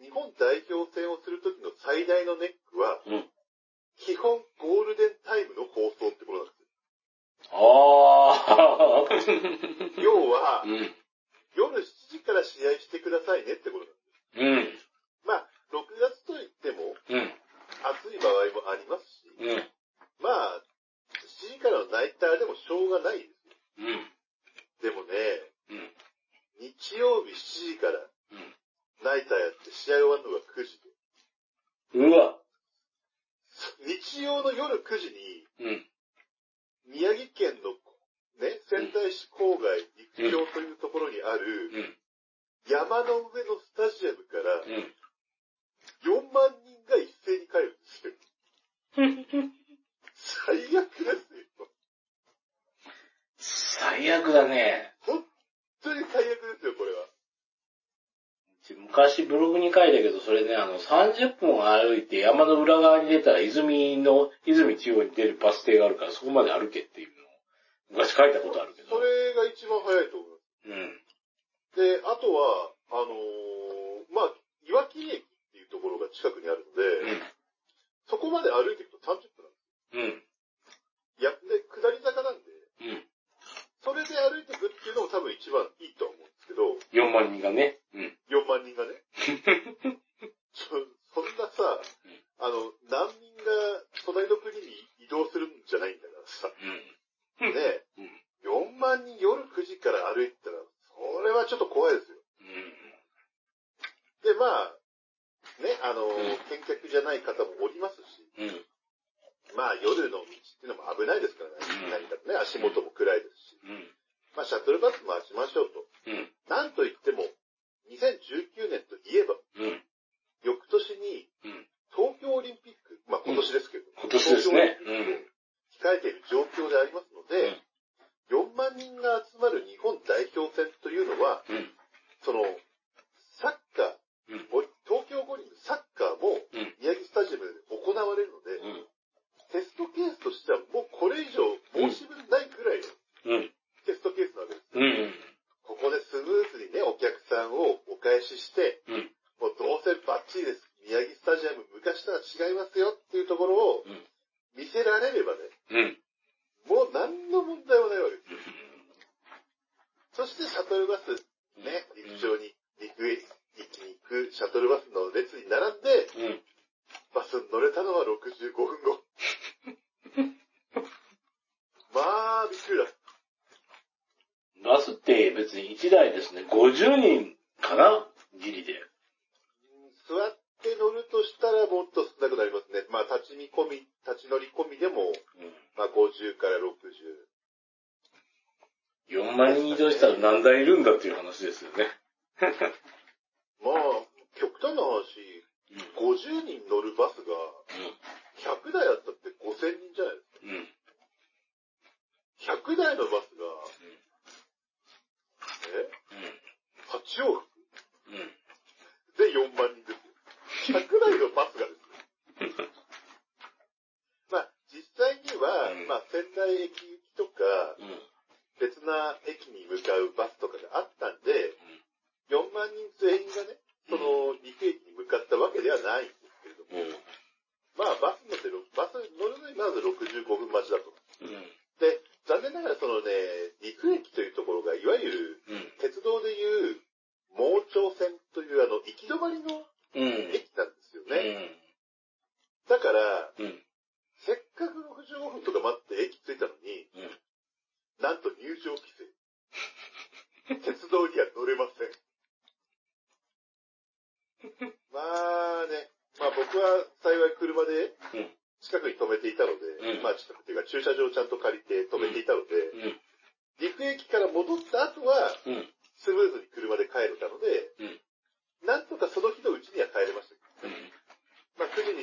日本代表戦をするときの最大のネックは、うん、基本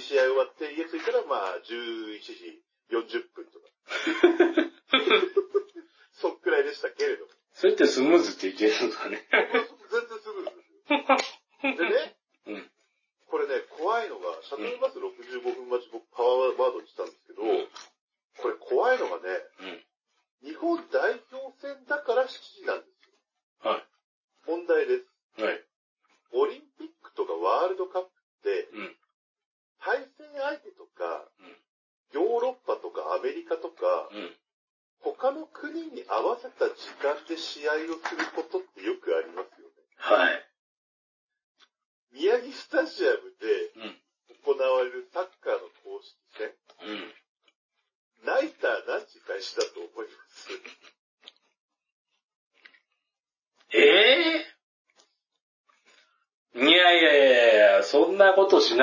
試合終わって家着いたら、まあ、11時40分とか。(laughs) そっくらいでしたけれども。それってスムーズって言ってるんですかね。全然スムーズですよ。でね、うん。これね、怖いのが、シャトルバス65分待ち僕パワーワードにしたんですけど、うんこれ怖いのがね、うん。日本代表戦だから7時なんですよ。は問題です。い。はい。オリンピックとかワールドカップって、うん。対戦相手とか、うんヨーロッパとかアメリカとか、うん。他の国に合わせた時間で試合をすることってよくありますよね。はい。宮城スタジアムでうん。行われるサッカーの公式戦、うん。ナイター何時開始だと思いますええいやいやいやいや、そん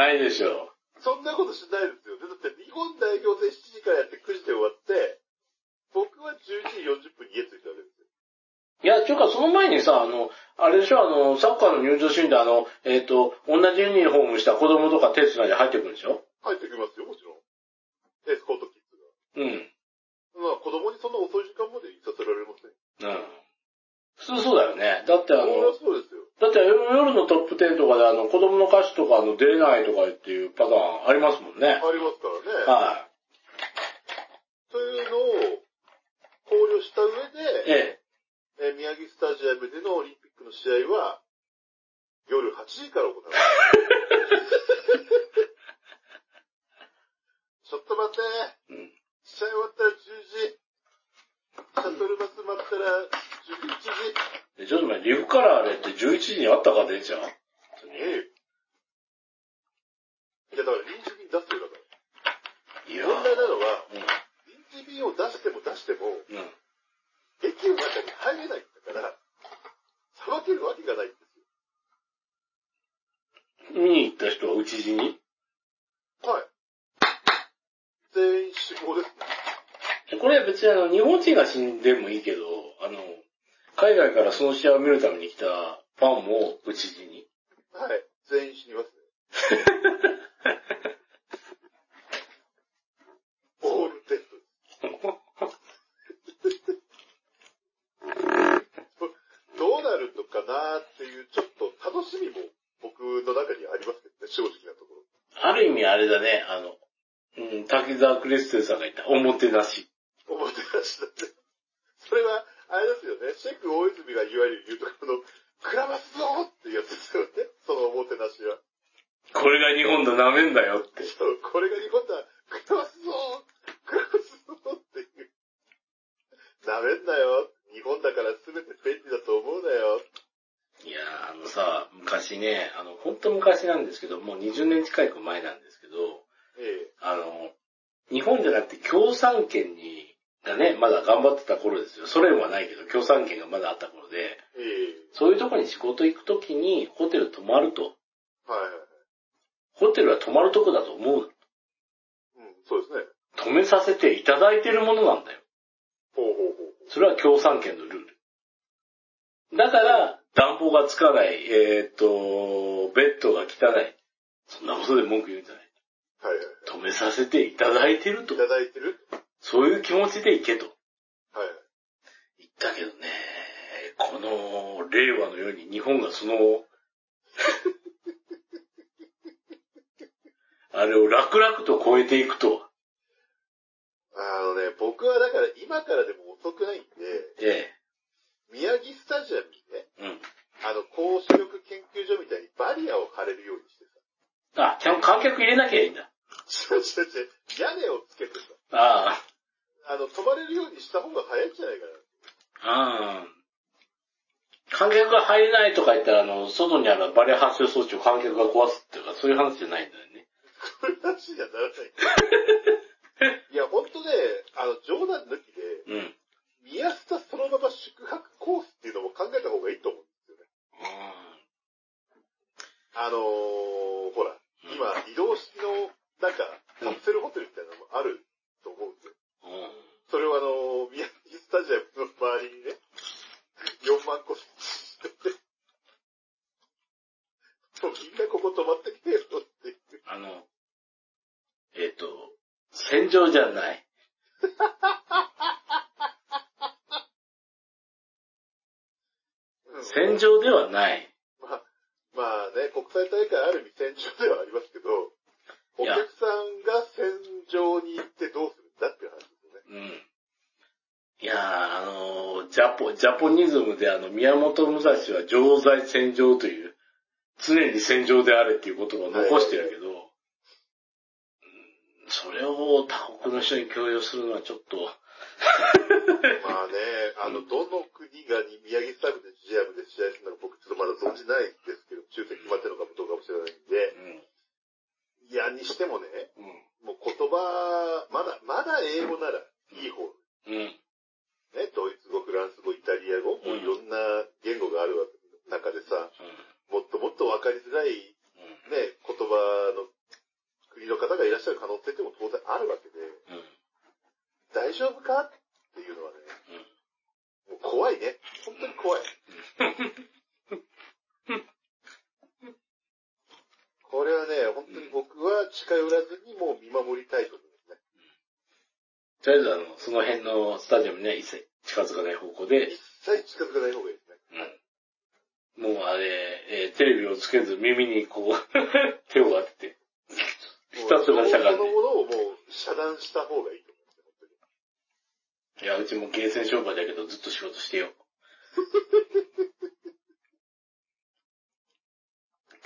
ないでしょ。そんなことしないですよね。だって日本代表戦7時からやって9時で終わって、僕は11時40分に家着いたわけですよ。いや、ちゅうかその前にさ、あの、あれでしょ、あの、サッカーの入場シーンであの、えっ、と、同じユニフォームした子供とか手繋いで入ってくるんでしょ入ってきますよ、もちろん。エスコートキッズうん。が。まあ子供にそんな遅い時間までいさせられません。うん。普通そうだよね。だってあそりゃの、そうですよ。だって夜のトップ10とかであの、子供の歌手とかあの出れないとかっていうパターンありますもんね。ありますからね。はというのを考慮した上い。で、ええ。えー宮城スタジアムでのオリンピックの試合は、夜8時から行われます。ちょっと待って。うん。試合終わったら10時。シャトルバス待ったら11時。でちょっと待って、リフカラーでって11時にあったかでじゃん。ええ。いや、だから臨時便出すよ、だから。いや問題なのは、うん。臨時便を出しても出しても、うん。駅の中に入れないんだから、さばけるわけがないんですよ。見に行った人は討ち死にはい。全員死亡ですね。これ別にあの、日本人が死んでもいいけど、あの、海外からその試合を見るために来たファンも討ち死に。はい。全員死にますね。(laughs) オールデッドどうなるのかなっていう、ちょっと楽しみも僕の中にはありますけどね、正直なところ。ある意味あれだね、あの、うん、滝沢クリステルさんが言った、おもてなし。おもてなしだって。それは、あれですよね、シェフ大泉がいわゆる言うとこの、食らわすぞーっていうやつですよね、そのおもてなしは。これが日本だ、なめんだよって。そう、これが日本だ、食らわすぞー食らわすぞーっていう。なめんなよ。日本だから全て便利だと思うなよ。いやー、あのさ、昔ね、あの、ほんと昔なんですけど、もう20年近く前なんですけど、ええあの、日本じゃなくて共産圏に、がね、まだ頑張ってた頃ですよ。ソ連はないけど、共産圏がまだあった頃で、ええそういうとこに仕事行くときにホテル泊まると。はいはいはい。ホテルは泊まるとこだと思う。うん、そうですね。泊めさせていただいてるものなんだよ。ほうほうほう。それは共産圏のルール。だから、暖房がつかない、えーっと、ベッドが汚い。そんなことで文句言うんじゃない。はいはい。泊めさせていただいてるとい。ただいてるそういう気持ちで行けと。はいはい。言ったけどね、この令和のように日本がその、あれを楽々と超えていくとは。あのね、僕はだから今からでも遅くないんで、え宮城スタジアムにね、え。うん。あの、高視力研究所みたいにバリアを張れるようにしてさ。あ、ちゃんと観客入れなきゃいいんだ。違う違う違う、屋根をつけてさ、ああの、泊まれるようにした方が早いんじゃないかな。あ、ああ。観客が入れないとか言ったら、あの、外にあるバリア発生装置を観客が壊すっていうか、そういう話じゃないんだよね。こういう話にはならない。(laughs) いや、ほんとね、あの、冗談抜きで、うん。宮下そのまま宿泊コースっていうのも考えた方がいいと思うんですよね。あのー、ほら、今、移動式の、なんか、カプセルホテルみたいなのもあると思うんですよ。うん。場じゃない。うん戦場ではない。まあ、まあね、国際大会ある意味戦場ではありますけど、おいや客さんが戦場に行ってどうするんだっていう話ですよね。うん。いやー、あのージャポ、ジャポニズムであの、宮本武蔵は常在戦場という、常に戦場であれっていう言葉を残してるけど、うんそれを他国の人に共有するのはちょっと、まあね、あの、どの国がに宮城スタジアムで試合で試合するのか僕ちょっとまだ存じないですけど、抽選決まってるのかどうかもしれないんで、いや、にしてもね、うん。もう言葉、まだ、まだ英語ならいい方。うん。うん。ね、ドイツ語、フランス語、イタリア語、もういろんな言語がある中でさ、もっともっとわかりづらいね、言葉の国の方がいらっしゃる可能性っても当然あるわけで、うん。うん。大丈夫かっていうのはね、もう怖いね。本当に怖い。これはね、本当に僕は近寄らずにもう見守りたいと思いますね。とりあえずあの、その辺のスタジアムには一切近づかない方向で一、切近づかない方がいいですね。うん。もうあれ、えーテレビをつけず耳にこう、手を当てて、ひたすらしゃがんでその。ものをもう遮断した方がいいと思いますね、本当に。いや、うちもゲーセン商売だけどずっと仕事してよ。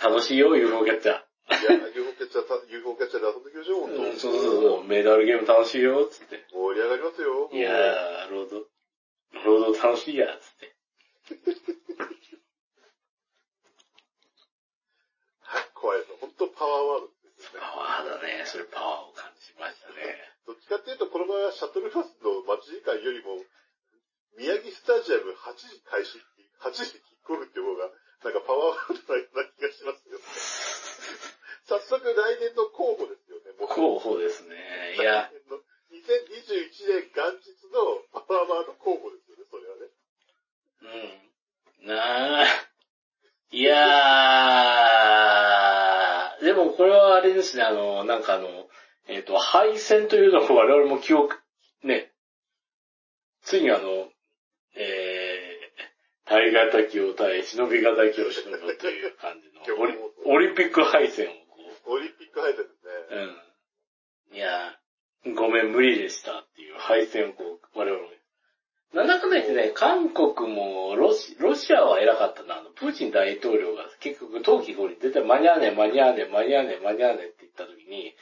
楽しいよ、UFO キャッチャー。いや、UFO キャッチャーさ、UFO キャッチャーで遊んできましょう、本当うん、そうそうそう、メダルゲーム楽しいよ、つって。盛り上がりますよ。いやー、ロード、ロード楽しいや、つって。はい、怖いです。本当パワーワードですよね。パワーだね、それパワーを感じましたね。どっちかっていうと、この場合はシャトルバスの待ち時間よりも、宮城スタジアム8時開始っていう、8時キックオフっていう方が、なんかパワーワードな気がしますよ。早速来年の候補ですよね。候補ですね。いや、来年の2021年元日のパワーワード候補ですよね、それはね。うん。なあ。いやー、でもこれはあれですね、あの、なんかあの、えっ、と、敗戦というのを (laughs) 我々も記憶、ね、ついにあの、えー、耐え難きを耐え、忍び難きを忍ぶという感じの (laughs) オリ、オリンピック敗戦をこオリンピック敗戦ですう、ね。うん。いや、ごめん、無理でしたっていう敗戦をこう、我々も。なんだかんだ言ってね、韓国もロシ、ロシアは偉かったな。あの、プーチン大統領が結局冬季後に出て間に合わねえ、間に合わねえ、間に合わねえ、間に合わねえって言った時に、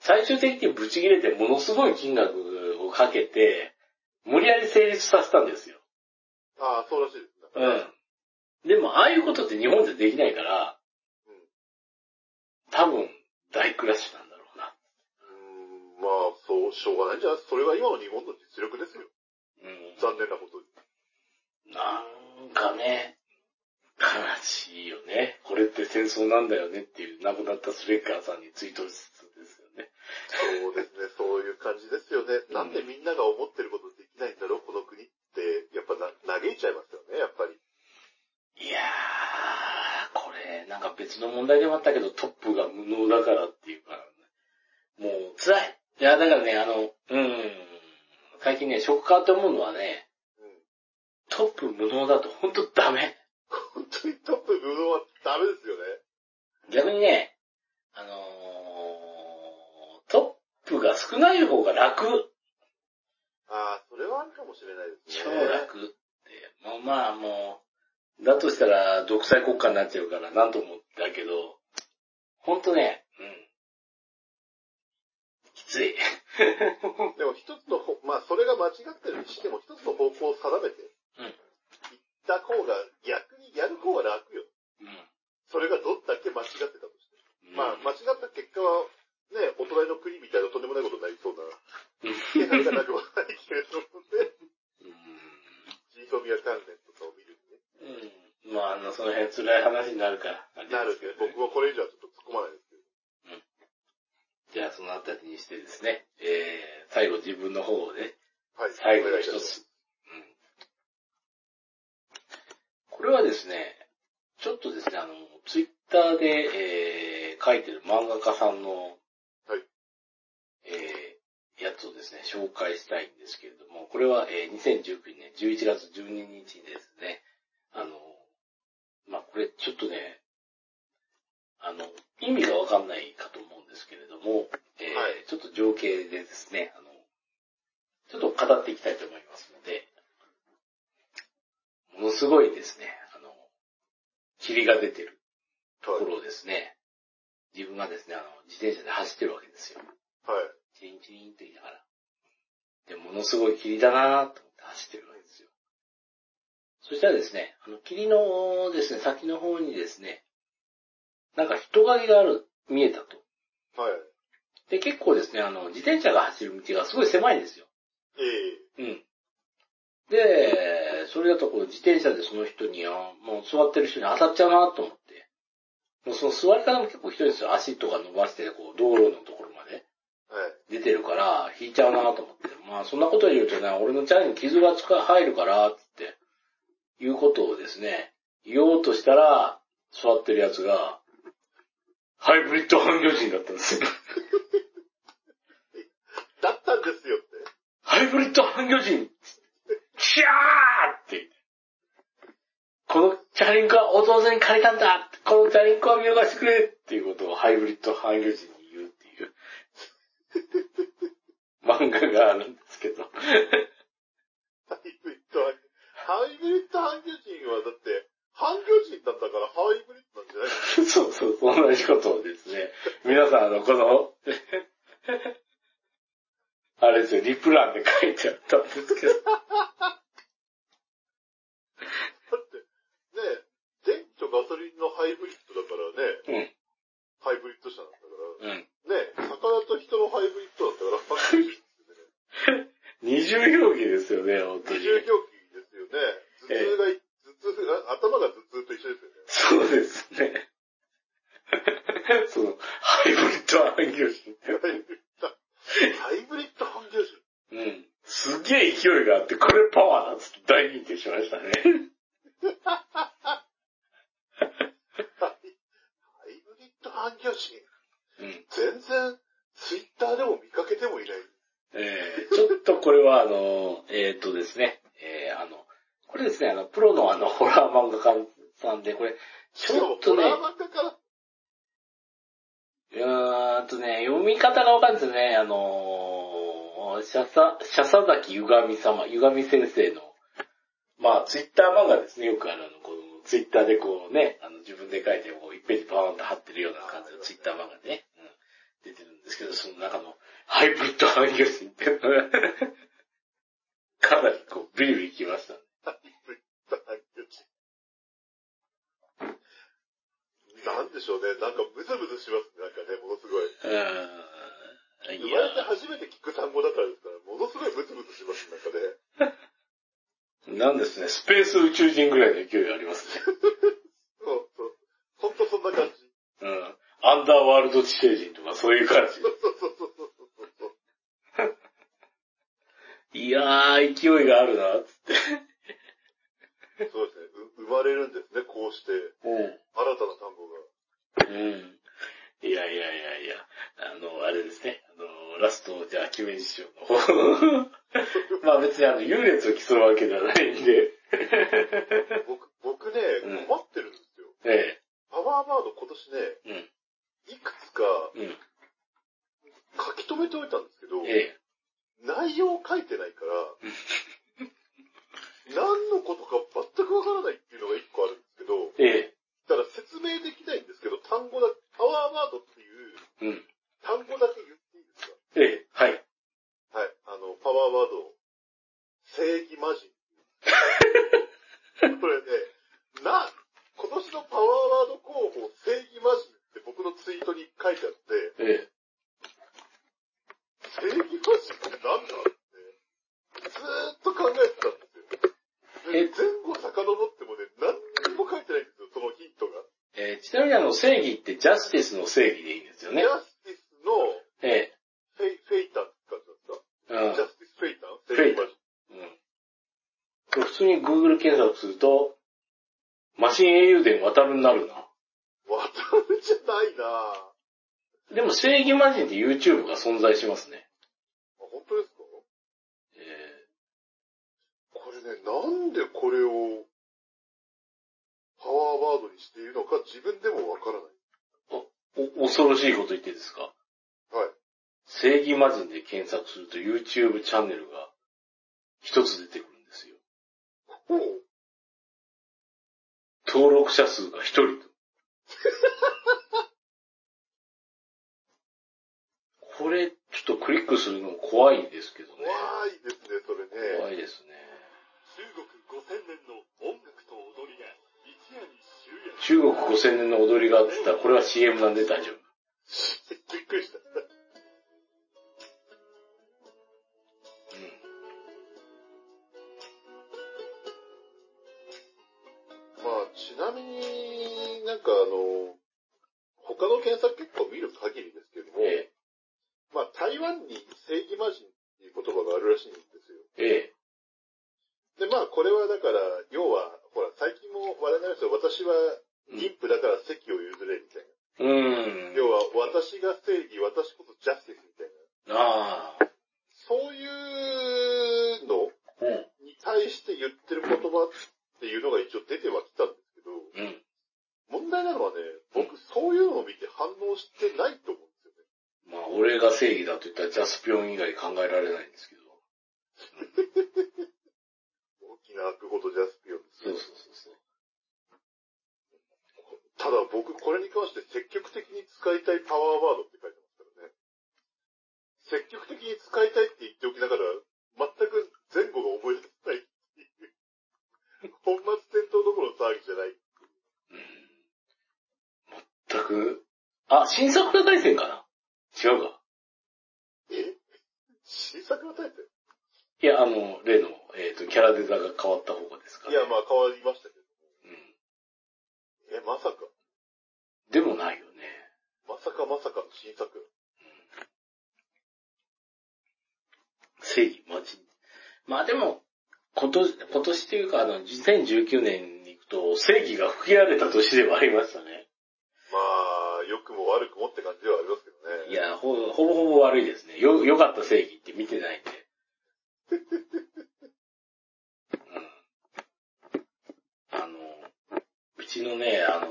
最終的にブチ切れてものすごい金額をかけて、無理やり成立させたんですよ。ああ、そうらしいですね。うん。でも、ああいうことって日本じゃできないから、うん多分、大クラッシュなんだろうな。うーん、まあ、そう、しょうがないんじゃないそれが今の日本の実力ですよ。うん。残念なことに。なんかね、悲しいよね。これって戦争なんだよねっていう亡くなったスレッガーさんにツイートしつつですよね。そうですね、そういう感じですよね。うんなんでみんなが思ってることできないんだろう、この国って、やっぱな、嘆いちゃいますよね、やっぱり。いやー、これ、なんか別の問題でもあったけど、トップが無能だからっていうから、ね、もう辛い。いや、だからね、あの、うん、最近ね、食変わって思うのはね、うん。トップ無能だと本当ダメ。本当にトップ無能はダメですよね。逆にね、あのー、トップが少ない方が楽。ああ、それはあるかもしれないです超ね。楽って。もうまあもう、だとしたら独裁国家になっちゃうからなんともだけど、ほんとね、うん。きつい。(laughs) でも一つのほ、まあそれが間違ってるにしても一つの方向を定めて、うん行った方が逆にやる方が楽よ。うん。それがどんだけ間違ってたとして。うんまあ間違った結果は、ね、お隣の国みたいなとんでもないことになりそうなうん気配がなくはないけれどもね。うジーソミア関連。うん。まあ、あの、その辺辛い話になるから。なるけど、僕はこれ以上はちょっと突っ込まないですけど。じゃあ、そのあたりにしてですね、えー、最後自分の方をね、はい。最後の一つ。うん。これはですね、ちょっとですね、あの、ツイッターで、えー、書いてる漫画家さんの、はい。えやつをですね、紹介したいんですけれども、これは、えー2019年11月12日ですね、あの、まあ、これちょっとね、あの、意味がわかんないかと思うんですけれども、えーはいちょっと情景でですね、あの、ちょっと語っていきたいと思いますので、ものすごいですね、あの、霧が出てるところをですね、自分がですね、あの、自転車で走ってるわけですよ。はい。チリンチリンと言いながら。で、ものすごい霧だなと思って走ってるわけですよ。そしたらですね、あの、霧のですね、先の方にですね、なんか人影がある、見えたと。はい。で、結構ですね、あの、自転車が走る道がすごい狭いんですよ。ええうん。で、それだとこう自転車でその人に、あもう座ってる人に当たっちゃうなと思って。もうその座り方も結構ひどいんですよ。足とか伸ばして、こう、道路のところまではい。出てるから、引いちゃうなと思って。まあ、そんなこと言うとね、俺のチャリに傷がつか入るから、つって、いうことをですね、言おうとしたら、座ってるやつが、ハイブリッド半魚人だったんですよ。(laughs) だったんですよって。ハイブリッド半魚人キャーって。このチャリンコは弟に借りたんだこのチャリンコは見逃してくれっていうことをハイブリッド半魚人に言うっていう (laughs) 漫画があるんですけど。ハイブリッドハンハイブリッド半魚人はだって、半魚人だったからハイブリッドなんじゃないの？(laughs) そうそう、同じことをですね、皆さんあの、この、(laughs) あれですよ、リプランで書いてあったんですけど。だって、ね電気とガソリンのハイブリッドだからね、うん。ハイブリッド車なんだから、うん。ね魚と人のハイブリッドだったから、半魚人ですよね。二重表記ですよね、本当に。二重表記。頭痛がい、頭痛が、頭が頭痛と一緒ですよね。そうですね。(laughs) その、ハイブリッド半魚人。ハイブリッド、ハイブリッド半魚人。うん。すげえ勢いがあって、これパワーだっつって大認定しましたね。ハイブリッド半魚人。うん。全然、ツイッターでも見かけてもいない。えー、ちょっとこれはあの、えーっとですね、えー、あの、これですね、あの、プロのあの、ホラー漫画家さんで、これ、ちょっとね、ホラー漫画から、うーんとね、読み方がわかんないですね。あのー、シャサ、シャサザキゆがみ様、ゆがみ先生の、まあ、ツイッター漫画ですね。よくあるあの、この、ツイッターでこうね、あの、自分で書いて、こう、1ページパーンと貼ってるような感じのツイッター漫画でね、うん、出てるんですけど、その中の、ハイブリッド半魚人っていうのが、(laughs) かなりこう、ビリビリきましたね。(laughs) なんでしょうね。なんかムズムズしますね。なんかね、ものすごい。うーん。い生まれてや初めて聞く単語だからですから、ものすごいムズムズします、なんかね。(laughs) なんですね、スペース宇宙人ぐらいの勢いがありますね。(laughs) そうそう。ほんとそんな感じ。うん。アンダーワールド地底人とかそういう感じ。そうそうそうそうそうそう。いやー、勢いがあるな、つって。そうですね。う生まれるんですね、こうして。うん。新たな単語が。うん。いやいやいやいや、あの、あれですね。あの、ラスト、じゃあ、キメジ師匠の方。まあ別にあの、優劣を競うわけではないんで。に YouTube が存在しますね。あ、本当ですか？ええー、これね、なんでこれをパワーワードにしているのか自分でもわからない。あ、お、恐ろしいこと言ってですか？はい。正義魔人で検索すると YouTube チャンネルが CM なんで大丈夫。びっくりした。まあ、ちなみになんかあの、他の検索結果を見る限りですけども、えまあ、台湾に正義魔人っていう言葉があるらしいんですよ。え、えで、まあ、これはだから、要は、ほら、最近も話題になりますよ。私は妊婦だから席を譲れみたいな。え。うーん。要は、私が正義、私こそジャスティスみたいな。ああ。そういうのうん。に対して言ってる言葉っていうのが一応出てはきたんですけど、うん。問題なのはね、僕そういうのを見て反応してないと思うんですよね。まあ、俺が正義だと言ったらジャスピョン以外考えられないんですけど。(laughs) 大きな悪ほどジャスピオンですそうねそうそうそう。ただ僕これに関して積極的に使いたいパワーワードって書いてますからね。積極的に使いたいって言っておきながら、全く前後が思い出せないっていう。本末転倒どころの騒ぎじゃない。うん。全く、あ、新作が大戦かな？違うか。え？新作のタイプいや、あの、例の、えっ、と、キャラデザが変わった方がですかね。いや、まあ変わりましたけど。うん。え、まさか、でもないよね。まさかまさかの新作。正義、マジ。まあでも、今年、今年というか、あの、2019年に行くと、正義が吹き荒れた年ではありましたね。まあ、良くも悪くもって感じではありますけどね。いや、ほ、ほぼほぼ悪いですね。よ、良かった正義って見てないんで。うん。あの、うちのね、あの、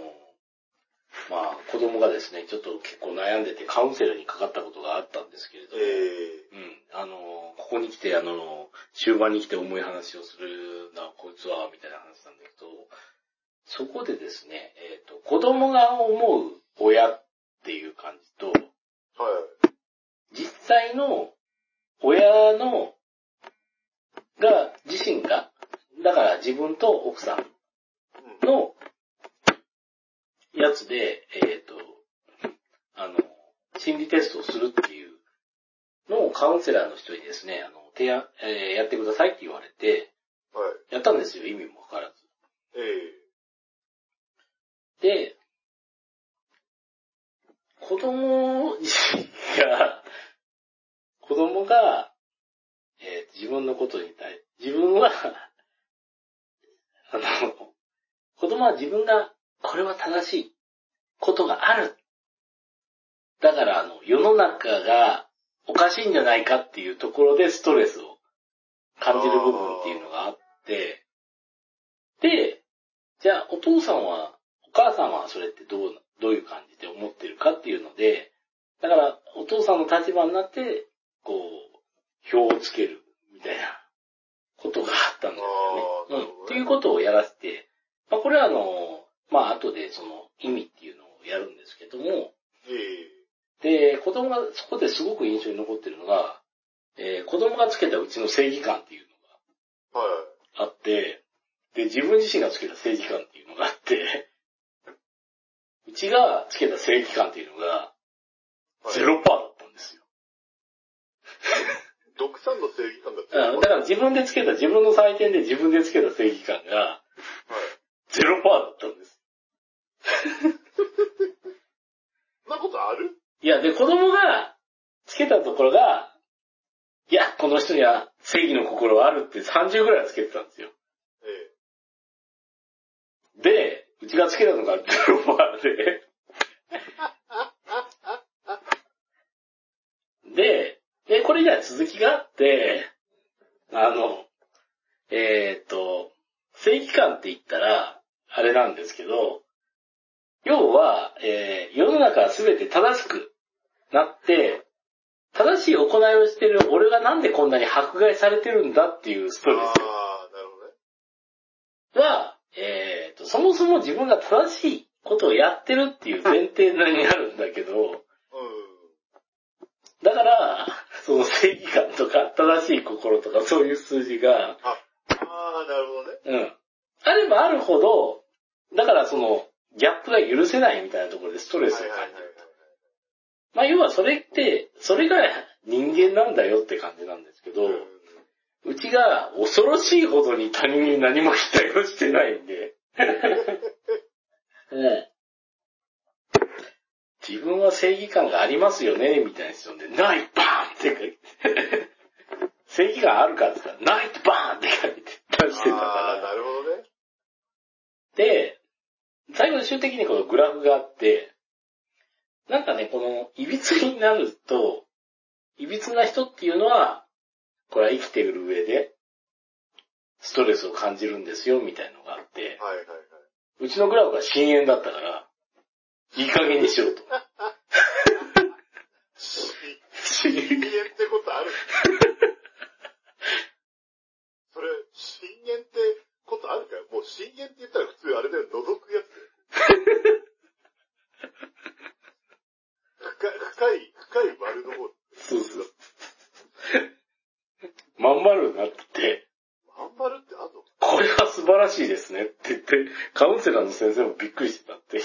まあ、子供がですね、ちょっと結構悩んでてカウンセラーにかかったことがあったんですけれども、えうん。あの、ここに来て、あの、終盤に来て重い話をするな、こいつは、みたいな話なんだけど、そこでですね、えっ、と、子供が思う親っていう感じと、ー、はい。実際の親の、が、自身が、だから自分と奥さん。のやつで、えっ、と、あの、心理テストをするっていうのをカウンセラーの人にですね、あの、提案、えーやってくださいって言われて、はい。やったんですよ、意味もわからず。えで、子供が、子供が、えー自分のことに対、自分は、あの、子供は自分が、これは正しいことがある。だから、あの、世の中がおかしいんじゃないかっていうところでストレスを感じる部分っていうのがあって、で、じゃあお父さんは、お母さんはそれってどうな、どういう感じで思ってるかっていうので、だからお父さんの立場になって、こう、票をつけるみたいなことがあったんですよね。うん。っていうことをやらせて、まあこれはあの、まあ後でその意味っていうのをやるんですけども、ええで、子供がそこですごく印象に残ってるのが、えー子供がつけたうちの正義感っていうのがはあって、で、自分自身がつけた正義感っていうのがあって、うちがつけた正義感っていうのが、い。はい。ゼロパーだったんですよ。(laughs) 独産の正義感がうん強い。だから自分でつけた、自分の採点で自分でつけた正義感が、はい。ゼロパーだったんです。(laughs) そんなことある？いや、で、子供がつけたところが、いや、この人には正義の心はあるって30ぐらいはつけてたんですよ。えで、うちがつけたのがゼロパーで、(laughs) で、で、これには続きがあって、あの、えーっと、正義感って言ったら、あれなんですけど、要は、えー世の中は全て正しくなって、正しい行いをしてる俺がなんでこんなに迫害されてるんだっていうストレああ、なるほどね。スは、えーっと、そもそも自分が正しいことをやってるっていう前提になるんだけど、うん。だから、その正義感とか正しい心とかそういう数字が、ああ、なるほどね。うん。あればあるほど、だからその、ギャップが許せないみたいなところでストレスを感じる。まあ要はそれって、それが人間なんだよって感じなんですけど、はい。うちが恐ろしいほどに他人に何も期待をしてないんで、(laughs) うん。自分は正義感がありますよね、みたいな質問で、ないバーンって書いて、正義感あるかって言ったら、ないバーンって書いて出してたああ、から、なるほどね。で、最後終的にこのグラフがあって、なんかね、この、いびつになると、いびつな人っていうのは、これは生きている上で、ストレスを感じるんですよ、みたいのがあって、はいはいはい。うちのグラフが深淵だったから、いい加減にしようと。深淵ってことあるそれ、深淵ってことあるかよもう深淵って言ったら普通あれだよ、覗くやつ。深い、深い、丸の方。そうそう。まん丸になって、まん丸ってあんのこれは素晴らしいですねって言って、カウンセラーの先生もびっくりしてたって。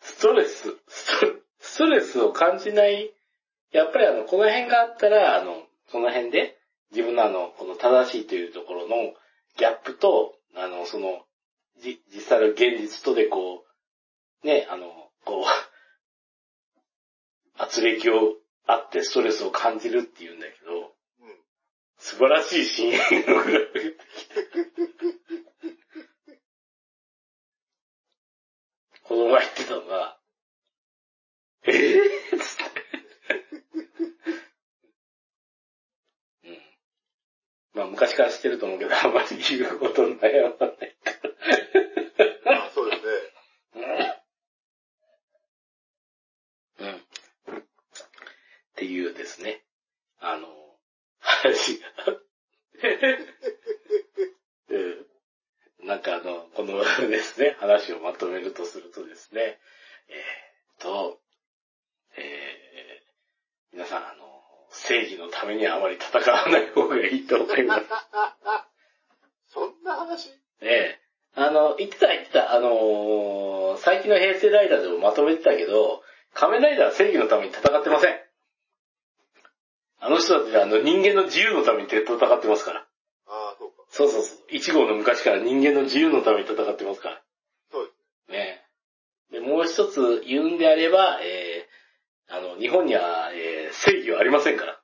ストレス、ストストレスを感じない、やっぱりあの、この辺があったら、あの、その辺で、自分のあの、この正しいというところのギャップと、あの、その、じ、実際の現実とでこう、ね、あの、こう、圧力をあってストレスを感じるっていうんだけど、うん。素晴らしい深淵のグラフ。子供が言ってたのが、えぇ、ー、つって。うん。まあ昔から知ってると思うけど、あんまり言うこと悩まない。あそうですね。うん。っていうですね、あの、話が。(laughs) なんかあの、このですね、話をまとめるとするとですね、えーっと、えー、皆さんあの、正義のためにはあまり戦わない方がいいと思います。(laughs) そんな話？ええ。あの、言ってた言ってた、あのー最近の平成ライダーでもまとめてたけど、仮面ライダーは正義のために戦ってません。あの人たちはあの人間の自由のために戦ってますから。ああ、そうか。そうそうそう。一号の昔から人間の自由のために戦ってますから。そうです。ねえ。で、もう一つ言うんであれば、えー、あの、日本には、えー正義はありませんから。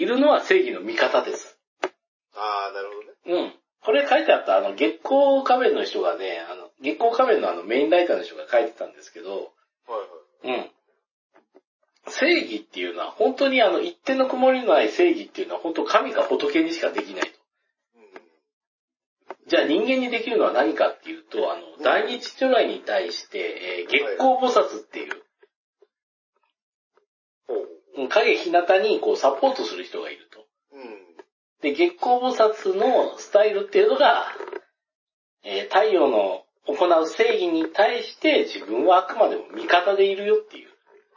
いるのは正義の味方です。ああ、なるほどね。うん。これ書いてあった、あの、月光仮面の人がね、あの、月光仮面のあのメインライターの人が書いてたんですけど、はいはい。うん。正義っていうのは、本当にあの、一点の曇りのない正義っていうのは、本当神か仏にしかできないと。うん。じゃあ人間にできるのは何かっていうと、あの、大日如来に対して、えー月光菩薩っていう、ほう。うん影日向にこうサポートする人がいると。うん。で、月光菩薩のスタイルっていうのが、えー太陽の行う正義に対して自分はあくまでも味方でいるよっていう。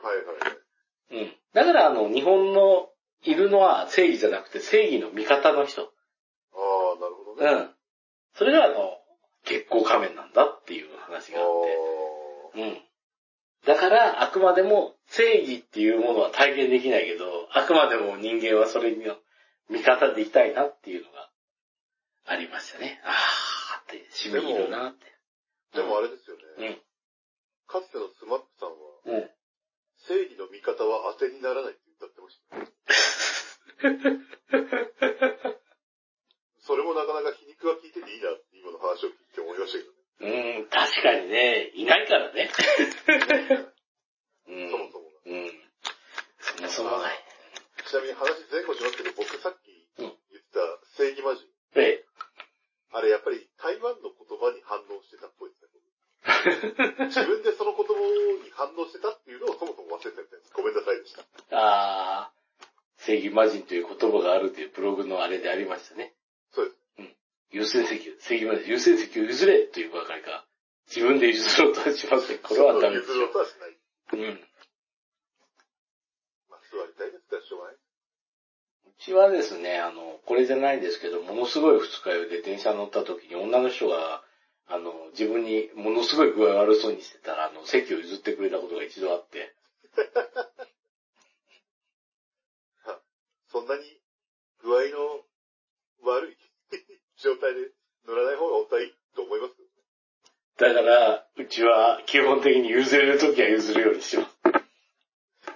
はいはいはい。うん。だからあの、日本のいるのは正義じゃなくて正義の味方の人。ああ、なるほどね。うん。それがあの、月光仮面なんだっていう話があっあて。うん。だから、あくまでも正義っていうものは体現できないけど、あくまでも人間はそれに味方でいたいなっていうのがありましたね。あーって、締め切るなって。あ。でもあれですよね。うん。かつてのスマップさんは、うん。正義の味方は当てにならないって歌ってました。(laughs) それもなかなか皮肉が効いてていいなって今の話を聞いて思いましたけどね。うん、確かにね、いないからね。(laughs) そもそも。うん。そもそもない。ちなみに話前後しますけど、僕さっき言った正義魔人。ええ。あれやっぱり台湾の言葉に反応してたっぽいですね。(laughs) 自分でその言葉に反応してたっていうのをそもそも忘れてたんです。ごめんなさいでした。あー。正義魔人という言葉があるというブログのあれでありましたね。そうです。うん。優先席正義魔人、優先席を譲れというばかりか、自分で譲ろうとはしません。これはダメです譲ろようとはしない。うん。まあ、座りたいですから、しょうがない。うちはですね、あの、これじゃないですけど、ものすごい二日酔いで電車乗った時に女の人が、あの、自分にものすごい具合悪そうにしてたら、あの、席を譲ってくれたことが一度あって、そんなに具合の悪い状態で乗らない方が本当はいいと思います。だから、うちは基本的に譲れる時は譲るようにします。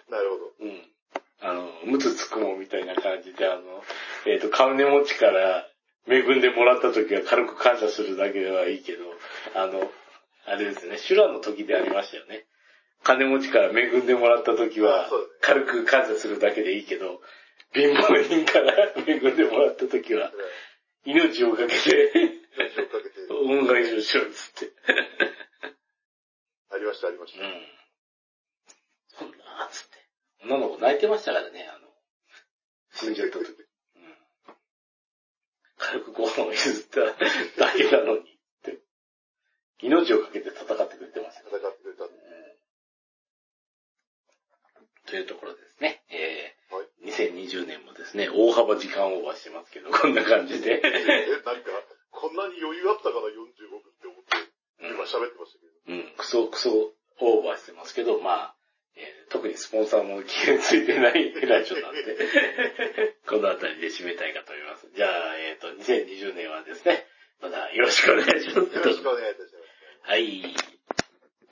なるほど。うん。あの、むつつくもみたいな感じで、あの、えっ、と、金持ちから恵んでもらった時は軽く感謝するだけではいいけど、あの、あれですね、修羅の時でありましたよね。金持ちから恵んでもらった時は軽く感謝するだけでいいけど、貧乏人から恵んでもらった時は、命をかけて、命をかけて、恩返しをしろっつって。